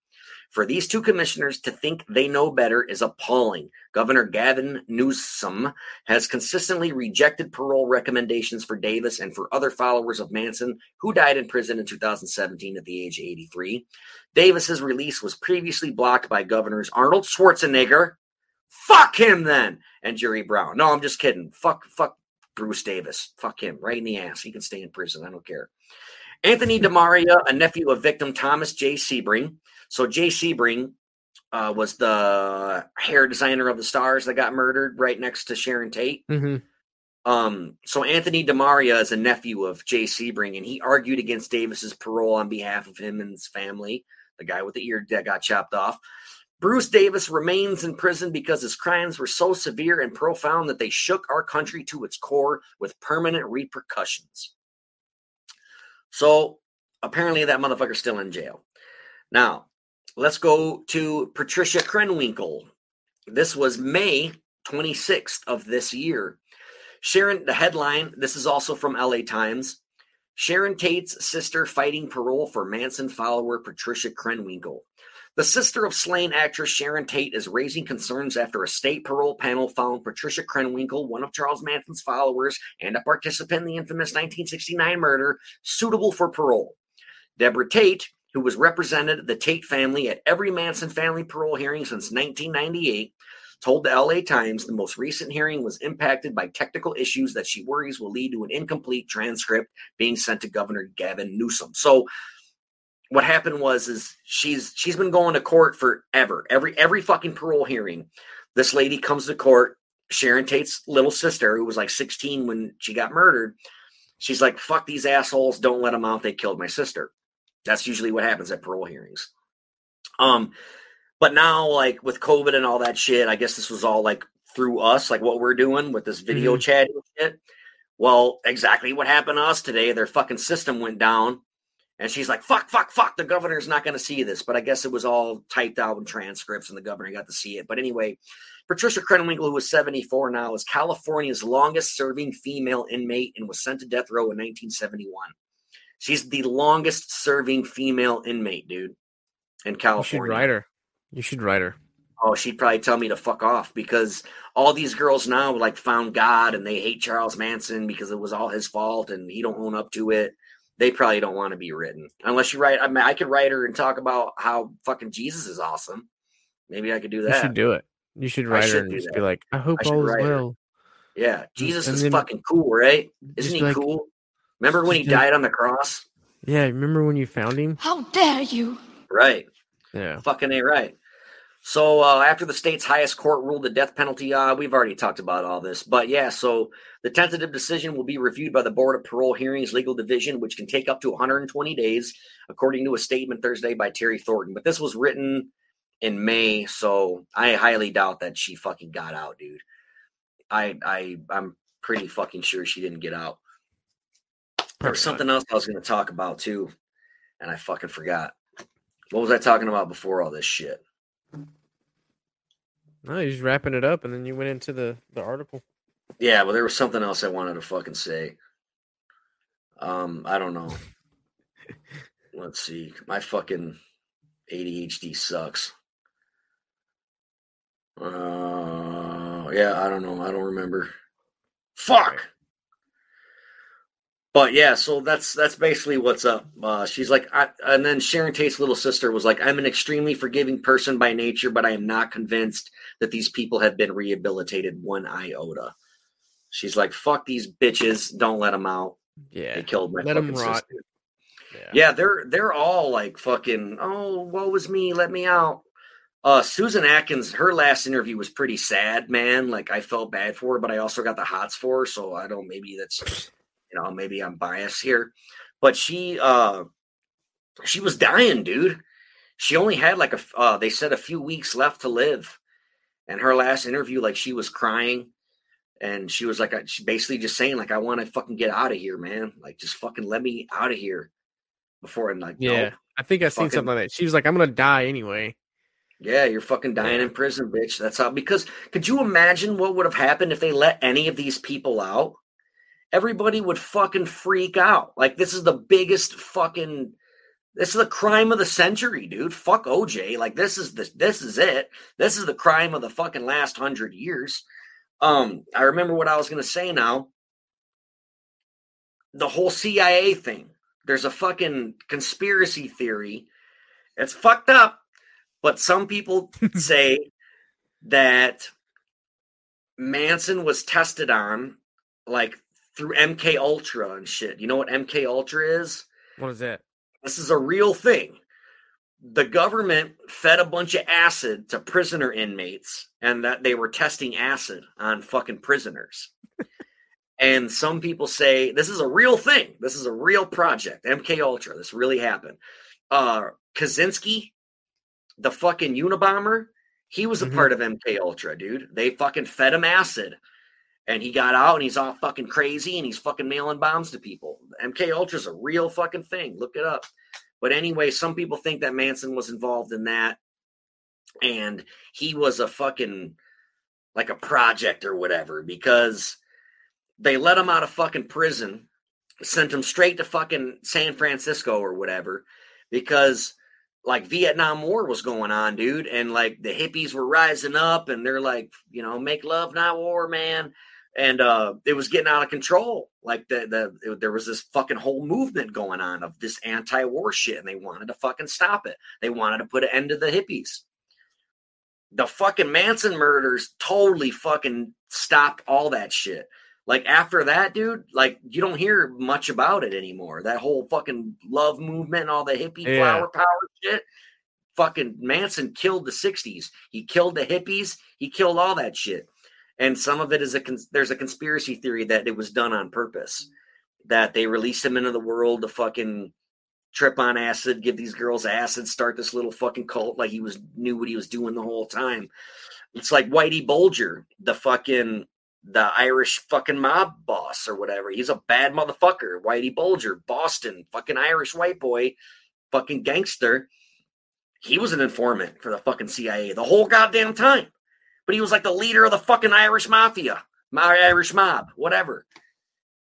For these two commissioners to think they know better is appalling. Governor Gavin Newsom has consistently rejected parole recommendations for Davis and for other followers of Manson who died in prison in 2017 at the age of 83. Davis's release was previously blocked by governors Arnold Schwarzenegger, fuck him then, and Jerry Brown. No, I'm just kidding. Fuck, fuck Bruce Davis. Fuck him right in the ass. He can stay in prison. I don't care. Anthony DiMaria, a nephew of victim Thomas J. Sebring, so Jay Sebring uh, was the hair designer of the stars that got murdered right next to Sharon Tate. Mm-hmm. Um, so Anthony DiMaria is a nephew of Jay Sebring, and he argued against Davis's parole on behalf of him and his family, the guy with the ear that got chopped off. Bruce Davis remains in prison because his crimes were so severe and profound that they shook our country to its core with permanent repercussions. So apparently that motherfucker's still in jail. Now, Let's go to Patricia Krenwinkel. This was May 26th of this year. Sharon, the headline, this is also from LA Times. Sharon Tate's sister fighting parole for Manson follower Patricia Krenwinkel. The sister of slain actress Sharon Tate is raising concerns after a state parole panel found Patricia Krenwinkel, one of Charles Manson's followers and a participant in the infamous 1969 murder, suitable for parole. Deborah Tate, who was represented the Tate family at every Manson family parole hearing since 1998, told the LA Times the most recent hearing was impacted by technical issues that she worries will lead to an incomplete transcript being sent to Governor Gavin Newsom. So what happened was is she's she's been going to court forever. Every every fucking parole hearing, this lady comes to court. Sharon Tate's little sister, who was like 16 when she got murdered, she's like, "Fuck these assholes! Don't let them out. They killed my sister." That's usually what happens at parole hearings. Um, but now, like with COVID and all that shit, I guess this was all like through us, like what we're doing with this video mm-hmm. chat shit. Well, exactly what happened to us today. Their fucking system went down. And she's like, fuck, fuck, fuck. The governor's not going to see this. But I guess it was all typed out in transcripts and the governor got to see it. But anyway, Patricia Krenwinkel, who is 74 now, is California's longest serving female inmate and was sent to death row in 1971. She's the longest serving female inmate, dude, in California. You should write her. You should write her. Oh, she'd probably tell me to fuck off because all these girls now like found God and they hate Charles Manson because it was all his fault and he don't own up to it. They probably don't want to be written unless you write. I mean, I could write her and talk about how fucking Jesus is awesome. Maybe I could do that. You should do it. You should write should her and just that. be like, I hope I all is well. Yeah, Jesus And is then- fucking cool, right? Isn't he like- cool? Remember when he died on the cross? Yeah, remember when you found him? How dare you? Right. Yeah. Fucking A right. So uh, after the state's highest court ruled the death penalty, uh, we've already talked about all this, but yeah. So the tentative decision will be reviewed by the Board of Parole Hearings Legal Division, which can take up to 120 days, according to a statement Thursday by Terry Thornton. But this was written in May, so I highly doubt that she fucking got out, dude. I I I'm pretty fucking sure she didn't get out. There was something else I was going to talk about too, and I fucking forgot. What was I talking about before all this shit? No, you're just wrapping it up, and then you went into the the article. Yeah, well, there was something else I wanted to fucking say. Um, I don't know. Let's see. My fucking ADHD sucks. Uh, yeah, I don't know. I don't remember. Fuck. But yeah, so that's that's basically what's up. Uh, she's like, I, and then Sharon Tate's little sister was like, "I'm an extremely forgiving person by nature, but I am not convinced that these people have been rehabilitated one iota." She's like, "Fuck these bitches! Don't let them out. Yeah. They killed my Let 'em fucking rot. sister." Yeah. Yeah, they're they're all like fucking. Oh, woe was me. Let me out. Uh, Susan Atkins, her last interview was pretty sad, man. Like I felt bad for her, but I also got the hots for her, so I don't. Maybe that's you know maybe I'm biased here, but she uh she was dying, dude. She only had like a uh, they said a few weeks left to live, and her last interview, like she was crying, and she was like, she basically just saying like, I want to fucking get out of here, man. Like just fucking let me out of here before and like Yeah. nope. I think I seen Fucking- something like that. She was like, "I'm gonna die anyway." Yeah, you're fucking dying in prison, bitch. That's how. Because could you imagine what would have happened if they let any of these people out? Everybody would fucking freak out. Like this is the biggest fucking. This is the crime of the century, dude. Fuck OJ. Like this is the this is it. This is the crime of the fucking last hundred years. Um, I remember what I was gonna say now. The whole CIA thing. There's a fucking conspiracy theory. It's fucked up. But some people say that Manson was tested on like through MK Ultra and shit. You know what MK Ultra is? What is that? This is a real thing. The government fed a bunch of acid to prisoner inmates and that they were testing acid on fucking prisoners. and some people say this is a real thing. This is a real project. MK Ultra. This really happened. Uh Kaczynski, the fucking Unabomber, he was a Mhm. part of MK Ultra, dude. They fucking fed him acid. And he got out and he's all fucking crazy and he's fucking mailing bombs to people. MK Ultra's a real fucking thing. Look it up. But anyway, some people think that Manson was involved in that. And he was a fucking like a project or whatever because they let him out of fucking prison, sent him straight to fucking San Francisco or whatever because like Vietnam War was going on, dude, and like the hippies were rising up and they're like, you know, make love, not war, man. And uh it was getting out of control. Like the the it- there was this fucking whole movement going on of this anti-war shit, and they wanted to fucking stop it. They wanted to put an end to the hippies. The fucking Manson murders totally fucking stopped all that shit. Like after that, dude, like you don't hear much about it anymore. That whole fucking love movement and all the hippie Yeah. flower power shit. Fucking Manson killed the '60s. He killed the hippies. He killed all that shit. And some of it is a cons- there's a conspiracy theory that it was done on purpose. That they released him into the world to fucking trip on acid, give these girls acid, start this little fucking cult like he was knew what he was doing the whole time. It's like Whitey Bulger, the fucking the Irish fucking mob boss or whatever. He's a bad motherfucker. Whitey Bulger, Boston, fucking Irish white boy, fucking gangster. He was an informant for the fucking CIA the whole goddamn time. But he was like the leader of the fucking Irish mafia, my Irish mob, whatever.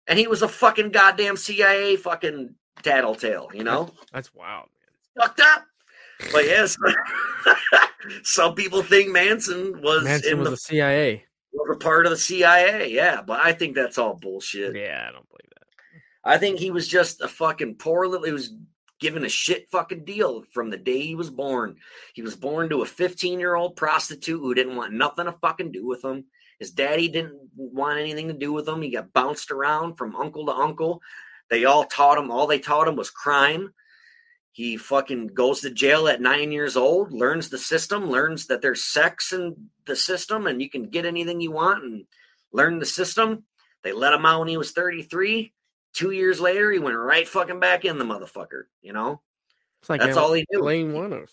And he was a fucking goddamn CIA fucking tattletale, you know? That's wild, man. Fucked up. But yes, some people think Manson was. Manson in was the the CIA. was a part of the CIA. Yeah, but I think that's all bullshit. Yeah, I don't believe that. I think he was just a fucking poor little. He was given a shit fucking deal from the day he was born. He was born to a 15 year old prostitute who didn't want nothing to fucking do with him. His daddy didn't want anything to do with him. He got bounced around from uncle to uncle. They all taught him, all they taught him was crime. He fucking goes to jail at nine years old, learns the system, learns that there's sex in the system and you can get anything you want and learn the system. They let him out when he was 33. Two years later, he went right fucking back in the motherfucker, you know? Like That's all he knew. Lane Wanos.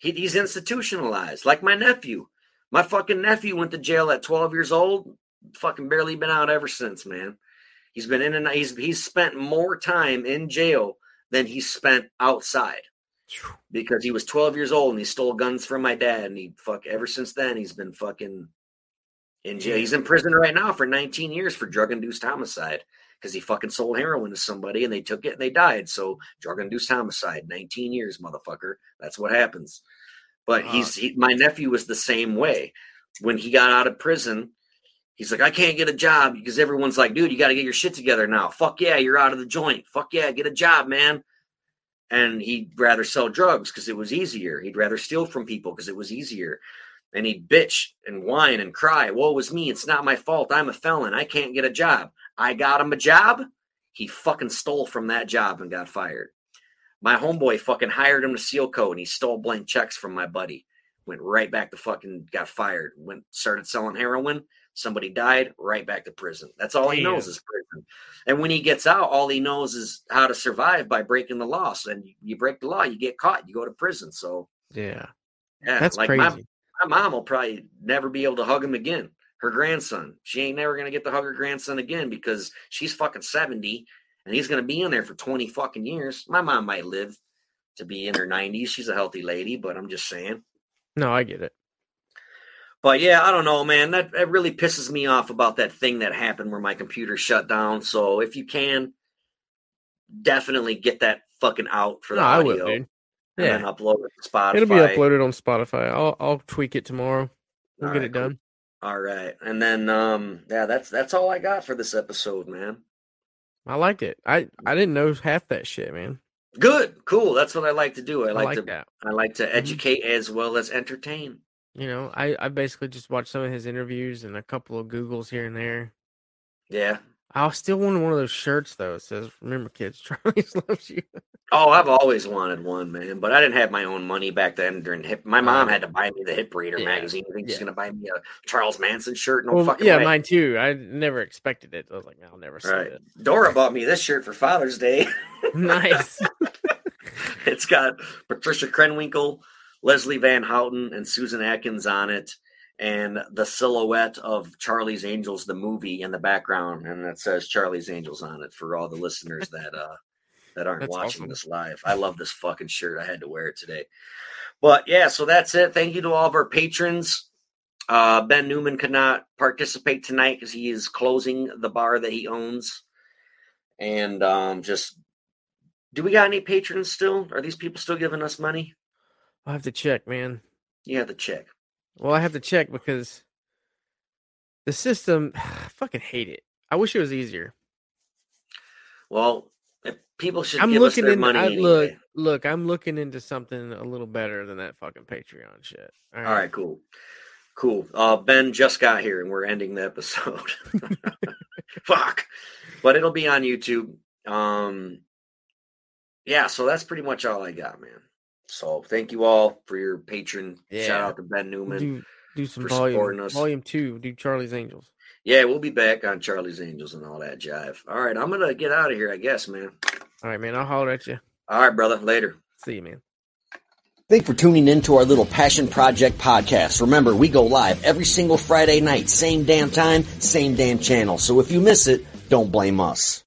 He, he's institutionalized, like my nephew. My fucking nephew went to jail at 12 years old. Fucking barely been out ever since, man. He's been in and he's he's spent more time in jail than he spent outside because he was 12 years old and he stole guns from my dad and he fuck ever since then he's been fucking in jail. He's in prison right now for 19 years for drug induced homicide because he fucking sold heroin to somebody and they took it and they died. So drug induced homicide, 19 years, motherfucker. That's what happens. But uh, he's he, my nephew was the same way. When he got out of prison, he's like, I can't get a job because everyone's like, dude, you got to get your shit together now. Fuck yeah, you're out of the joint. Fuck yeah, get a job, man. And he'd rather sell drugs because it was easier. He'd rather steal from people because it was easier. And he'd bitch and whine and cry. Woe was me. It's not my fault. I'm a felon. I can't get a job. I got him a job. He fucking stole from that job and got fired. My homeboy fucking hired him to seal coat and he stole blank checks from my buddy. Went right back to fucking got fired. Went started selling heroin. Somebody died, right back to prison. That's all Damn. he knows is prison. And when he gets out, all he knows is how to survive by breaking the law. So, and you break the law, you get caught, you go to prison. So yeah, yeah, that's like crazy. My, my mom will probably never be able to hug him again her grandson. She ain't never gonna get to hug her grandson again because she's fucking 70 and he's gonna be in there for 20 fucking years. My mom might live to be in her 90s. She's a healthy lady, but I'm just saying. No, I get it. But yeah, I don't know, man. That, that really pisses me off about that thing that happened where my computer shut down. So if you can, definitely get that fucking out for the no, audio. I will, dude. Yeah. And then upload it to Spotify. It'll be uploaded on Spotify. I'll I'll tweak it tomorrow. We'll all get right, it done. All right. And then um yeah, that's that's all I got for this episode, man. I like it. I I didn't know half that shit, man. Good. Cool. That's what I like to do. I, I like, to that. I like to mm-hmm. educate mm-hmm. as well as entertain. You know, I I basically just watched some of his interviews and a couple of Googles here and there. Yeah. I still want one of those shirts though. It says, "Remember, kids, Charlie loves you." Oh, I've always wanted one, man. But I didn't have my own money back then. During hip, my mom had to buy me the Hit Parader yeah. magazine. I think yeah. she's gonna buy me a Charles Manson shirt. No well, fucking yeah, way. mine too. I never expected it. I was like, I'll never see right. it. Dora bought me this shirt for Father's Day. nice. it's got Patricia Krenwinkel, Leslie Van Houten, and Susan Atkins on it and the silhouette of Charlie's Angels, the movie, in the background, and it says Charlie's Angels on it for all the listeners that uh that aren't that's watching awesome. this live. I love this fucking shirt. I had to wear it today. But yeah, so that's it. Thank you to all of our patrons. Uh, ben Newman could not participate tonight because he is closing the bar that he owns. And um, just, do we got any patrons still? Are these people still giving us money? I'll have to check, man. You have to check. Well, I have to check because the system, I fucking hate it. I wish it was easier. Well, people should I'm give looking us their in, money. I, anyway. Look, look, I'm looking into something a little better than that fucking Patreon shit. All right, All right cool. Cool. Uh, ben just got here and we're ending the episode. Fuck. But it'll be on YouTube. Um, yeah, so that's pretty much all I got, man. So thank you all for your patron. Yeah. Shout out to Ben Newman. Do, do some volume, volume two. Do Charlie's Angels. Yeah, we'll be back on Charlie's Angels and all that jive. All right, I'm gonna get out of here, I guess, man. All right, man. I'll holler at you. All right, brother. Later. See you, man. Thanks for tuning in to our little passion project podcast. Remember, we go live every single Friday night, same damn time, same damn channel. So if you miss it, don't blame us.